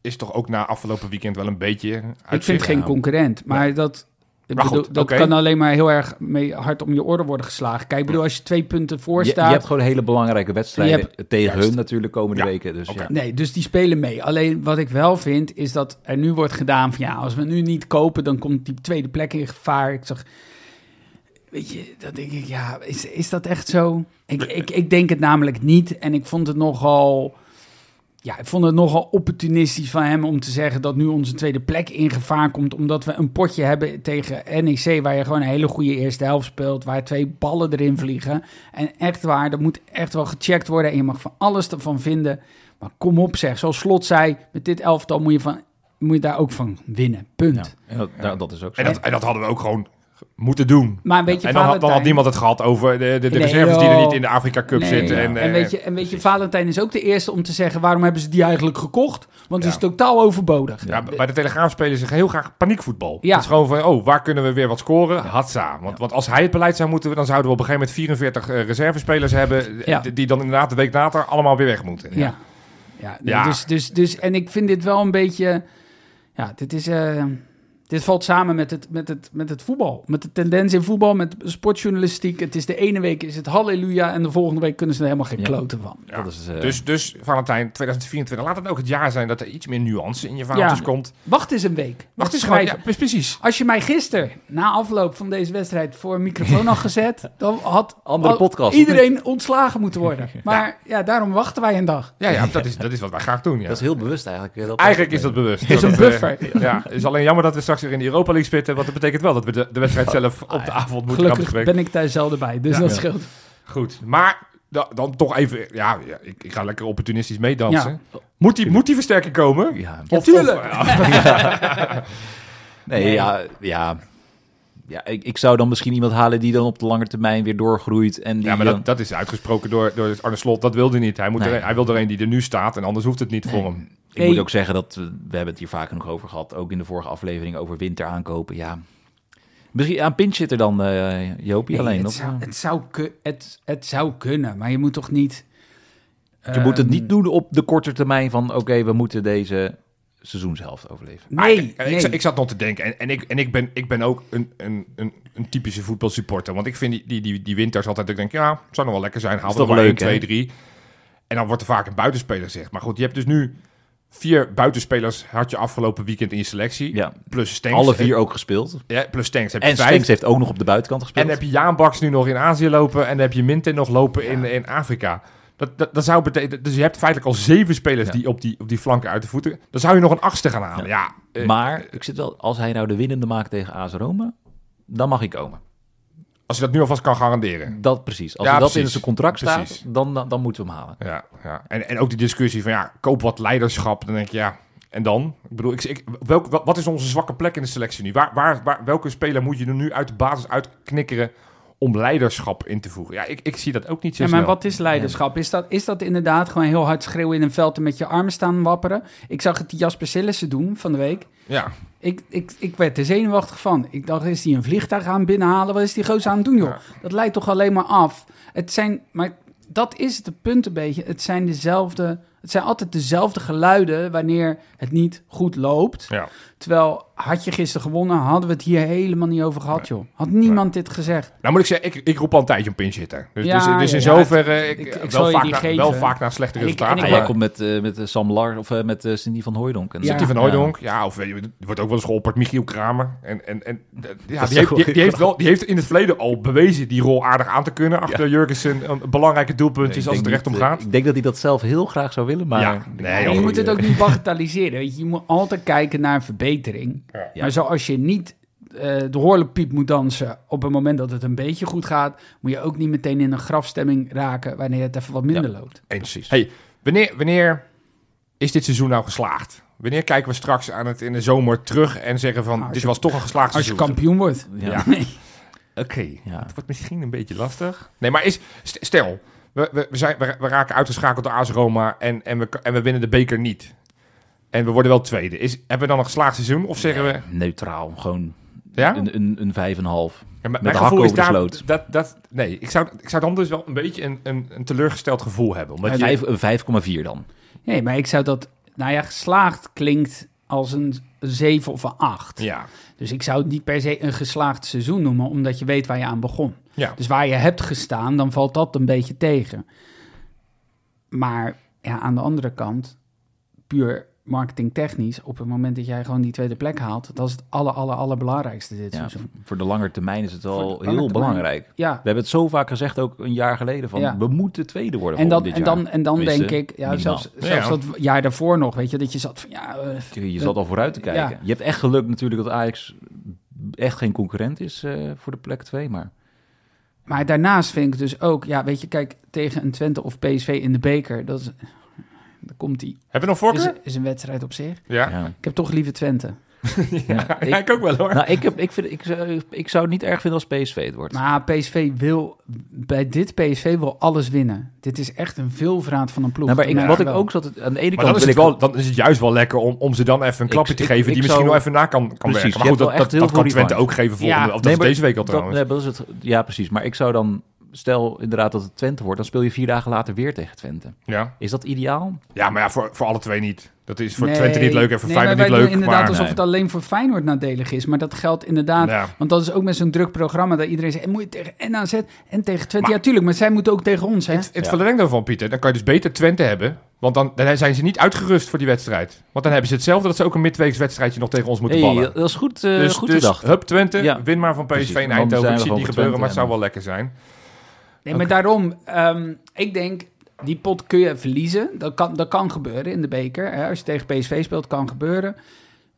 is toch ook na afgelopen weekend wel een beetje ik vind geen concurrent, maar dat... Ik Maar bedoel, goed, dat kan alleen maar heel erg mee hard om je oren worden geslagen. Kijk, ik bedoel, als je twee punten voor Je, je staat... hebt gewoon hele belangrijke wedstrijden hebt- tegen Juist. hun natuurlijk komende Ja, weken. Dus ja. Nee, dus die spelen mee. Alleen wat ik wel vind, is dat er nu wordt gedaan van ja, als we nu niet kopen, dan komt die tweede plek in gevaar. Ik zag, weet je, dan denk ik, ja, is, is dat echt zo? Ik, ik, ik denk het namelijk niet. En ik vond het nogal, ja, ik vond het nogal opportunistisch van hem om te zeggen dat nu onze tweede plek in gevaar komt, omdat we een potje hebben tegen NEC, waar je gewoon een hele goede eerste helft speelt, waar twee ballen erin vliegen. En echt waar, dat moet echt wel gecheckt worden en je mag van alles ervan vinden. Maar kom op zeg, zoals Slot zei, met dit elftal moet je, van, moet je daar ook van winnen. Punt. Ja. En dat, dat is ook zo. En dat, en dat hadden we ook gewoon moeten doen. Maar weet je, en dan, had- dan had Valentijn- niemand het gehad over de, de, de Nee, reserves die er niet in de Afrika Cup Nee, zitten. ja. En, En, eh, weet je, en weet je, Valentijn is ook de eerste om te zeggen... waarom hebben ze die eigenlijk gekocht? Want het is totaal overbodig. Ja, bij de Telegraaf spelen ze heel graag paniekvoetbal. Ja. Het is gewoon van, oh, waar kunnen we weer wat scoren? Hatsa. Want, want als hij het beleid zou moeten, dan zouden we op een gegeven moment 44 eh, reservespelers hebben... die- dan inderdaad de week later allemaal weer weg moeten. Ja. Ja, nee. Dus, dus, dus, en ik vind dit wel een beetje... Ja, dit is... eh, dit valt samen met het, met, het, met het voetbal. Met de tendens in voetbal, met sportjournalistiek. Het is de ene week is het halleluja... en de volgende week kunnen ze er helemaal geen Ja. kloten van. Ja. Dat is, eh, Dus, dus Valentijn, 2024, laat het ook het jaar zijn dat er iets meer nuance in je verhaaltjes Ja. komt. Wacht eens een week. Wacht eens gewoon, ja, precies. Als je mij gisteren, na afloop van deze wedstrijd, voor een microfoon had gezet, dan had Andere podcast. iedereen ontslagen moeten worden. Maar ja, daarom wachten wij een dag. Ja, ja dat, is, dat is wat wij graag doen. Ja. Dat is heel bewust eigenlijk. Dat Eigenlijk is dat bewust. is een eh, buffer. ja, het is alleen jammer dat we straks weer in de Europa League spitten. Want dat betekent wel dat we de, de wedstrijd zelf op de avond moeten gaan Gelukkig bespreken. ben ik daar zelden bij, dus Ja. dat Ja. scheelt. Goed, maar da- dan toch even... Ja, ja ik, ik ga lekker opportunistisch meedansen. Moet, die, moet die versterking komen? Ja. Of, tuurlijk. of- ja. Nee, Nee. ja, ja. ja ik, ik zou dan misschien iemand halen die dan op de lange termijn weer doorgroeit. En die Ja, maar dan- dat, dat is uitgesproken door, door Arne Slot. Dat wilde hij niet. Hij, moet Nee. er, hij wil er een die er nu staat en anders hoeft het niet voor hem. Ik Nee. moet ook zeggen dat we, we hebben het hier vaak genoeg over gehad. Ook in de vorige aflevering over winter aankopen. Ja. Misschien aan pinch zit er dan eh Jopie Nee, alleen. het, Of, zou, het, zou het, het zou kunnen, maar je moet toch niet... je moet het ehm, niet doen op de korte termijn van oké, we moeten deze seizoenshelft overleven. Nee, ik, nee. ik, zat- ik zat nog te denken. En, en, ik, en ik, ben, ik ben ook een, een, een, een typische voetbalsupporter. Want ik vind die, die, die, die winters altijd... dat Ik denk, ja, het zou nog wel lekker zijn. Haal er maar 1, leuk, 2, hè? 3. En dan wordt er vaak een buitenspeler gezegd. Maar goed, je hebt dus nu vier buitenspelers... had je afgelopen weekend in je selectie. Ja, Plus Stenks. alle vier ook gespeeld. Ja, plus Stenks heb je En vijf. Stenks heeft ook nog op de buitenkant gespeeld. En dan heb je Jaan Baks nu nog in Azië lopen. En dan heb je Minten nog lopen in, in Afrika. Dat, dat, dat zou betekenen... Dus je hebt feitelijk al zeven spelers Ja. die op, die op die flanken uit de voeten... Dan zou je nog een achtste gaan halen. Ja, eh, maar ik zit wel, als hij nou de winnende maakt tegen AS Roma, dan mag hij komen. Als je dat nu alvast kan garanderen. Dat precies. Als Ja, dat precies. in zijn contract Precies. staat, dan, dan, moeten we hem halen. Ja, ja. En, en ook die discussie van ja, koop wat leiderschap. Dan denk je ja, en dan? Ik bedoel, ik, ik, welk, wat wat is onze zwakke plek in de selectie nu? Waar, waar, waar, welke speler moet je er nu uit de basis uitknikkeren om leiderschap in te voegen? Ja, ik, ik zie dat ook niet zo Ja, maar snel. wat is leiderschap? Is dat, is dat inderdaad gewoon heel hard schreeuwen in een veld en met je armen staan wapperen? Ik zag het die Jasper Sillissen doen van de week. Ja, Ik, ik, ik werd er zenuwachtig van. Ik dacht, is hij een vliegtuig aan binnenhalen? Wat is die gozer aan het doen, joh? Ja. Dat leidt toch alleen maar af. Het zijn, maar dat is het punt een beetje. Het zijn dezelfde Het zijn altijd dezelfde geluiden wanneer het niet goed loopt. Ja. Terwijl, had je gisteren gewonnen, hadden we het hier helemaal niet over gehad, joh. Had niemand dit gezegd. Nou moet ik zeggen, ik, ik roep al een tijdje om pinch hitter. Dus, Ja, dus, dus in ja, ja, zoverre, ik, ik- ik wel, vaak wel vaak naar slechte resultaten. en Ah, ik- jij komt met, eh, met eh, Sam Lar of eh, met eh, Cindy van Hooijdonk. En- hij van. Hooydonk? Ja, of er wordt ook wel eens geopperd Michiel Kramer. En, en, en ja, die, heeft, die, wel- die heeft wel, die heeft in het verleden al bewezen die rol aardig aan te kunnen. Achter Jurgensen een belangrijke doelpunt is als het denk er echt om eh, gaat. Ik denk dat hij dat zelf heel graag zou willen, maar... Nee, je moet het eh, ook niet bagatelliseren. Weet je. je moet altijd kijken naar verbetering. Ja. Maar zoals je niet eh, de horlepiep moet dansen op het moment dat het een beetje goed gaat, moet je ook niet meteen in een grafstemming raken wanneer het even wat minder loopt. Eens. Hey, wanneer, wanneer is dit seizoen nou geslaagd? Wanneer kijken we straks aan het in de zomer terug en zeggen van, Nou, als dit je- was toch een geslaagd Als je seizoen? kampioen wordt. Ja. Ja. Nee. Oké, Ja. het wordt misschien een beetje lastig. Nee, maar is, st- stel, we, we, we, zijn, we, we raken uitgeschakeld door AS Roma en, en, we, en we winnen de beker niet. En we worden wel tweede. Is, hebben we dan een geslaagd seizoen? Of zeggen we... Neutraal, gewoon Ja? een, een, een vijf en een half. Ja, Met mijn de gevoel is over de daar, sloot. dat, dat, nee, ik zou, ik zou dan dus wel een beetje een, een, een teleurgesteld gevoel hebben. Omdat Een je, vijf- Een 5,4 dan. nee, maar ik zou dat... Nou ja, geslaagd klinkt als een 7 of een 8. ja, Dus ik zou het niet per se een geslaagd seizoen noemen, omdat je weet waar je aan begon. ja. Dus waar je hebt gestaan, dan valt dat een beetje tegen. Maar ja, aan de andere kant, puur marketingtechnisch, op het moment dat jij gewoon die tweede plek haalt, dat is het aller, aller, allerbelangrijkste dit Ja, seizoen. voor de lange termijn is het de heel termijn. belangrijk. Ja, We hebben het zo vaak gezegd, ook een jaar geleden, van Ja. we moeten tweede worden en dan, dit en jaar. dan, en dan denk ik, ja, minimaal. zelfs, zelfs Ja. dat jaar daarvoor nog, weet je, dat je zat van, ja, eh, Je, zat al vooruit te kijken. Ja. Je hebt echt geluk natuurlijk dat Ajax echt geen concurrent is eh, voor de plek 2, maar maar daarnaast vind ik dus ook, ja, weet je, kijk, tegen een Twente of PSV in de beker, dat is, daar komt die, Heb je nog is, voorkeur? is een wedstrijd op zich. Ja. ja. Ik heb toch liever Twente. Ja, Ja, ik ook wel hoor. Nou, ik, heb, ik, vind, ik, zou, ik zou het niet erg vinden als PSV het wordt. Maar PSV wil, bij dit PSV wil alles winnen. Dit is echt een veelvraat van een ploeg. Nou, maar ik, wat ik wel. ook zat, aan de ene Maar kant dan is, wil het ik wel, dan is het juist wel lekker om, om ze dan even een klapje Ik- te ik- geven die ik misschien zou- nog even na kan, kan Precies, werken. Maar goed, dat, wel dat, kan Twente ook geven volgende Ja, Of dat Nee, is maar deze week al dat- trouwens. nee, dat is het, ja, precies. Maar ik zou dan, stel inderdaad dat het Twente wordt, dan speel je vier dagen later weer tegen Twente. Ja. Is dat ideaal? ja, maar ja, voor, voor alle twee niet. Dat is voor Nee, Twente niet leuk en voor nee, Feyenoord niet leuk. doen inderdaad Maar, alsof nee. het alleen voor Feyenoord nadelig is. Maar dat geldt inderdaad. Ja. Want dat is ook met zo'n druk programma dat iedereen zegt... "En moet je tegen en AZ en tegen Twente. Maar- ja, tuurlijk. Maar zij moeten ook tegen ons, hè? Het, het Ja. verlengde daarvan, Pieter, dan kan je dus beter Twente hebben. Want dan, dan zijn ze niet uitgerust voor die wedstrijd. Want dan hebben ze hetzelfde dat ze ook een midweeks wedstrijdje nog tegen ons moeten Hey, ballen. dat is goed, eh dus, goed dus gedacht. hup Twente, Ja. win maar van PSV Precies, in Eindhoven. Ik zie het niet gebeuren, maar het zou wel lekker zijn. Nee, maar daarom... ehm, ik denk, die pot kun je verliezen. Dat kan, dat kan gebeuren in de beker. Hè? Als je tegen PSV speelt, kan gebeuren.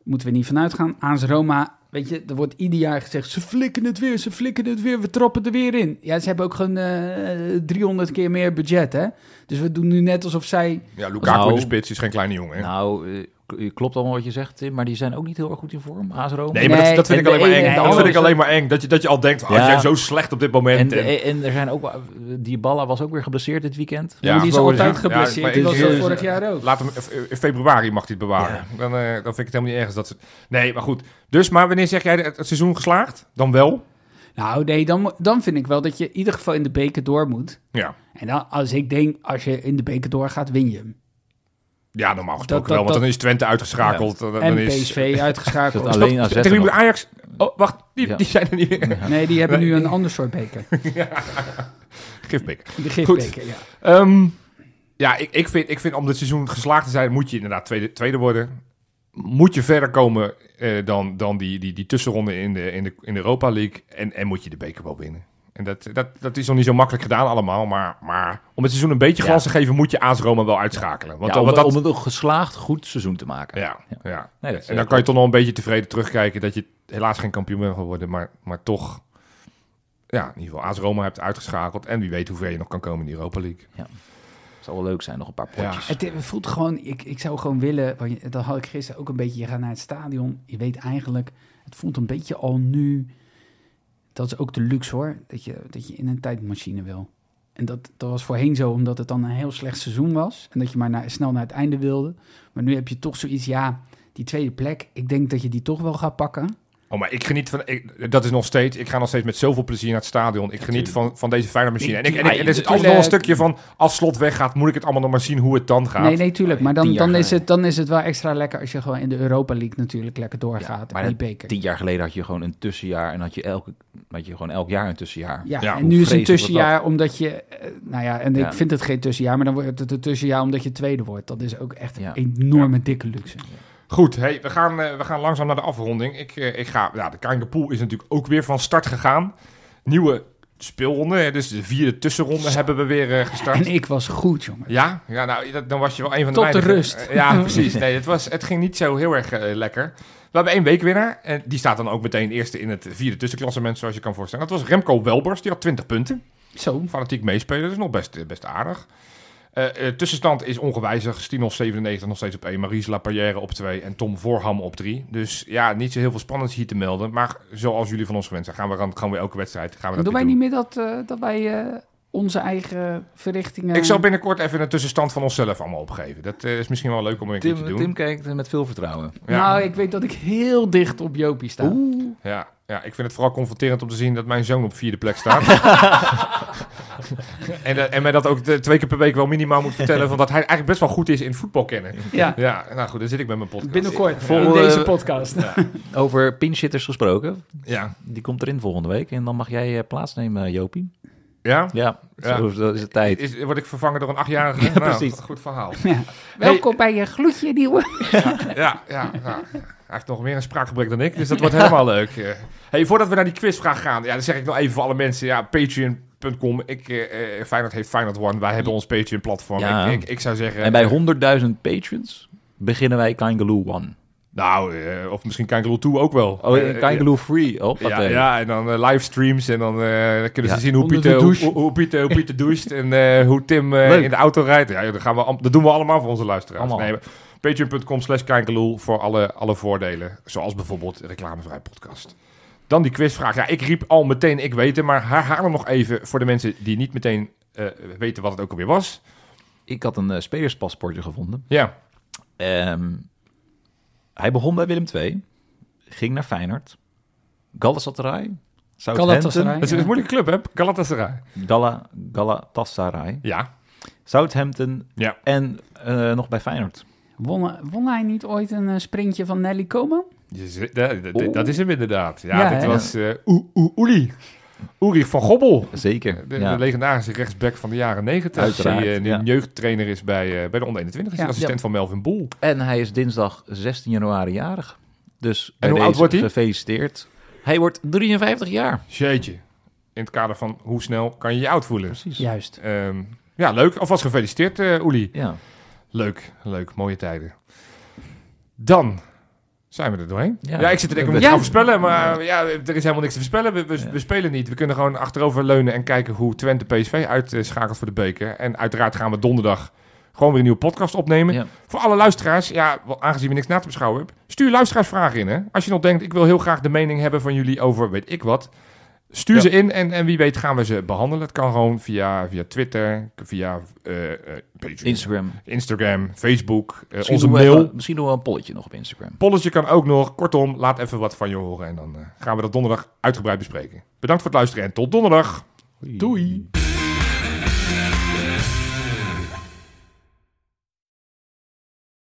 Moeten we niet vanuit gaan. AS Roma... Weet je, er wordt ieder jaar gezegd... ze flikken het weer, ze flikken het weer, we trappen er weer in. Ja, ze hebben ook gewoon eh 300 keer meer budget, hè? Dus we doen nu net alsof zij... Ja, Lukaku Nou, in de spits is geen kleine jongen. hè? Nou, eh, klopt allemaal wat je zegt, Tim, maar die zijn ook niet heel erg goed in vorm. AS Roma. Nee, maar dat, vind ik en alleen maar eng. Dat vind ik alleen maar eng. Dat je, dat je al denkt, oh, Ja. die zijn zo slecht op dit moment. En, En, er zijn ook, wel- die Balla was ook weer geblesseerd dit weekend. Ja. die is Ja, altijd maar geblesseerd. die ik- was dat vorig jaar ook. Laat hem, in februari mag hij het bewaren. Dan, eh, dan vind ik het helemaal niet ergens dat ze... Nee, maar goed. Dus, maar wanneer zeg jij het, het seizoen geslaagd? Dan wel? Nou, nee, dan, dan vind ik wel dat je in ieder geval in de beker door moet. Ja. En dan, als ik denk, als je in de beker doorgaat, win je hem. Ja, normaal gesproken dat- wel. Want dat- dan is Twente uitgeschakeld. Dan, dan En is, PSV uitgeschakeld. Dat alleen AZ Tegen Ajax... Oh, wacht. Die, Ja. die zijn er niet meer. Nee, die hebben Nee, nu een ander soort beker. Gifpik. De gifbeker, ja. Ehm, ja, ik, ik, vind, ik vind om dit seizoen geslaagd te zijn, moet je inderdaad tweede, tweede worden. Moet je verder komen eh, dan, dan die, die, die tussenronde in de, in, de, in de Europa League. En, en moet je de beker wel winnen. En dat, dat, dat is nog niet zo makkelijk gedaan allemaal. Maar, maar om het seizoen een beetje glans te geven, moet je AS Roma wel uitschakelen. Want, Ja, om, want dat, om het een geslaagd goed seizoen te maken. ja, ja. Nee, En dan kan je toch nog een beetje tevreden terugkijken dat je helaas geen kampioen bent geworden. Maar, maar toch, ja, in ieder geval AS Roma hebt uitgeschakeld. En wie weet hoe ver je nog kan komen in de Europa League. Het zal wel leuk zijn, nog een paar Ja. potjes. Het eh, voelt gewoon, ik, ik zou gewoon willen, want dat had ik gisteren ook een beetje, je gaat naar het stadion, je weet eigenlijk, het voelt een beetje al nu, dat is ook de luxe hoor, dat je, dat je in een tijdmachine wil. En dat, dat was voorheen zo, omdat het dan een heel slecht seizoen was en dat je maar snel naar het einde wilde. Maar nu heb je toch zoiets, ja, die tweede plek, ik denk dat je die toch wel gaat pakken. Oh, maar ik geniet van... Ik, dat is nog steeds... Ik ga nog steeds met zoveel plezier naar het stadion. Ik geniet van, van deze fijne machine. En, ik, en, ik, en er zit altijd nog een stukje van... Als slot weggaat, moet ik het allemaal nog maar zien hoe het dan gaat. Nee, nee, tuurlijk. Maar dan, dan, is het, dan is het wel extra lekker als je gewoon in de Europa League natuurlijk lekker doorgaat. maar die beker. Tien jaar geleden had je gewoon een tussenjaar en had je, elke, had je gewoon elk jaar een tussenjaar. Ja, Ja, en nu is het een tussenjaar omdat je... eh, nou ja, en Ja. ik vind het geen tussenjaar, maar dan wordt het een tussenjaar omdat je tweede wordt. Dat is ook echt Ja. een enorme dikke luxe. Goed, hey, we, gaan, eh, we gaan langzaam naar de afronding. Ik, eh, ik ga, ja, de Kankerpool is natuurlijk ook weer van start gegaan. Nieuwe speelronde, dus de vierde tussenronde hebben we weer eh, gestart. En ik was goed, jongen. Ja, ja nou, dat- dan was je wel een van de Tot de rust. Ja, precies. Nee, het, was, het ging niet zo heel erg lekker. We hebben één weekwinnaar. En die staat dan ook meteen eerste in het vierde tussenklassement, zoals je kan voorstellen. Dat was Remco Welbers. Die had 20 punten. Zo. Fanatiek meespelen. Dat is nog best, best aardig. Eh, tussenstand is ongewijzigd. Stinos 97 nog steeds op 1. Maries Laparrière op 2. En Tom Voorham op 3. Dus ja, niet zo heel veel spannends hier te melden. Maar zoals jullie van ons gewend zijn, gaan we weer elke wedstrijd gaan we dat Doen wij niet meer dat, eh, dat wij onze eigen verrichtingen... Ik zal binnenkort even een tussenstand van onszelf allemaal opgeven. Dat eh, is misschien wel leuk om een keertje te Tim, doen. Tim kijkt met veel vertrouwen. Ja. Nou, ik weet dat ik heel dicht op Jopie sta. Ja, ja, ik vind het vooral confronterend om te zien dat mijn zoon op vierde plek staat. en, eh, en mij dat ook de- twee keer per week wel minimaal moet vertellen... Van dat hij eigenlijk best wel goed is in voetbal kennen. Ja, Ja, nou goed, dan zit ik met mijn podcast. binnenkort Volgende- in deze podcast. Over pinchitters gesproken. Ja, Die komt erin volgende week. En dan mag jij eh, plaatsnemen, Jopie. Ja? Ja, Ja. Zo, zo is het tijd. Is, word ik vervangen door een achtjarige? Ja, Nou, precies. Goed verhaal. Ja. Welkom bij je gloedje nieuwe. Ja, ja, ja. Hij heeft nog meer een spraakgebrek dan ik, dus dat wordt helemaal leuk. Eh, Hey, voordat we naar die quizvraag gaan, ja, dan zeg ik nog even voor alle mensen, ja, patreon.com. Ik, eh, eh, Feyenoord heeft Feyenoord One, wij hebben ons Patreon-platform. Ja. Ik, ik, ik zou zeggen... En bij eh, 100.000 patrons beginnen wij Kangaloo One. Nou, eh, of misschien Kangaroo 2 ook wel. Oh, Eh, Kangaloo Free. Oh, ja, ja, en dan eh, livestreams en dan eh, kunnen ze Ja, zien hoe Pieter, hoe, hoe Pieter, hoe Pieter doucht en eh, hoe Tim eh, in de auto rijdt. Ja, dat, gaan we, dat doen we allemaal voor onze luisteraars. Nee, Patreon.com slash voor alle, alle voordelen. Zoals bijvoorbeeld reclamevrij podcast. Dan die quizvraag. Ja, ik riep al meteen, ik weet het, maar herhaal hem nog even voor de mensen die niet meteen eh, weten wat het ook alweer was. Ik had een eh, spelerspaspoortje gevonden. Ja, Ehm, hij begon bij Willem II. Ging naar Feyenoord. Galatasaray. Southampton. Dat is een moeilijke club, hè? Galatasaray. Gala, Galatasaray. Ja, Southampton. Ja. En eh, nog bij Feyenoord. Won, won hij niet ooit een eh, sprintje van Nelly zit- dat, dat- is hem inderdaad. Ja, Ja, was eh Oeli. Uri van Gobbel. Zeker. De, ja. de legendarische rechtsback van de jaren 90. Uiteraard, Die eh, nu ja. jeugdtrainer is bij, eh, bij de onder 21. Is Ja. assistent van Melvin Boel. En hij is dinsdag 16 januari jarig. Dus bij hoe oud wordt hij? Gefeliciteerd. Hij wordt 53 jaar. Jeetje. In het kader van hoe snel kan je je oud voelen. Precies. Juist. Ehm, ja, leuk. Alvast gefeliciteerd, eh Oeli. Ja. Leuk, leuk. Mooie tijden. Dan zijn we er doorheen. Ja, Ja. ik zit te denken, we Ja. gaan voorspellen, maar ja, er is helemaal niks te voorspellen. We, we, we spelen niet. We kunnen gewoon achterover leunen en kijken hoe Twente PSV uitschakelt voor de beker. En uiteraard gaan we donderdag gewoon weer een nieuwe podcast opnemen. Ja. Voor alle luisteraars, ja, aangezien we niks na te beschouwen hebben, stuur luisteraarsvragen in. Hè? Als je nog denkt, ik wil heel graag de mening hebben van jullie over weet ik wat. Stuur Ja. ze in en, en wie weet gaan we ze behandelen. Het kan gewoon via, via Twitter, via eh, eh, Instagram. Instagram, Facebook, eh, Misschien onze mail. even- misschien doen we een polletje nog op Instagram. Polletje kan ook nog. Kortom, laat even wat van je horen en dan eh, gaan we dat donderdag uitgebreid bespreken. Bedankt voor het luisteren en tot donderdag. Doei.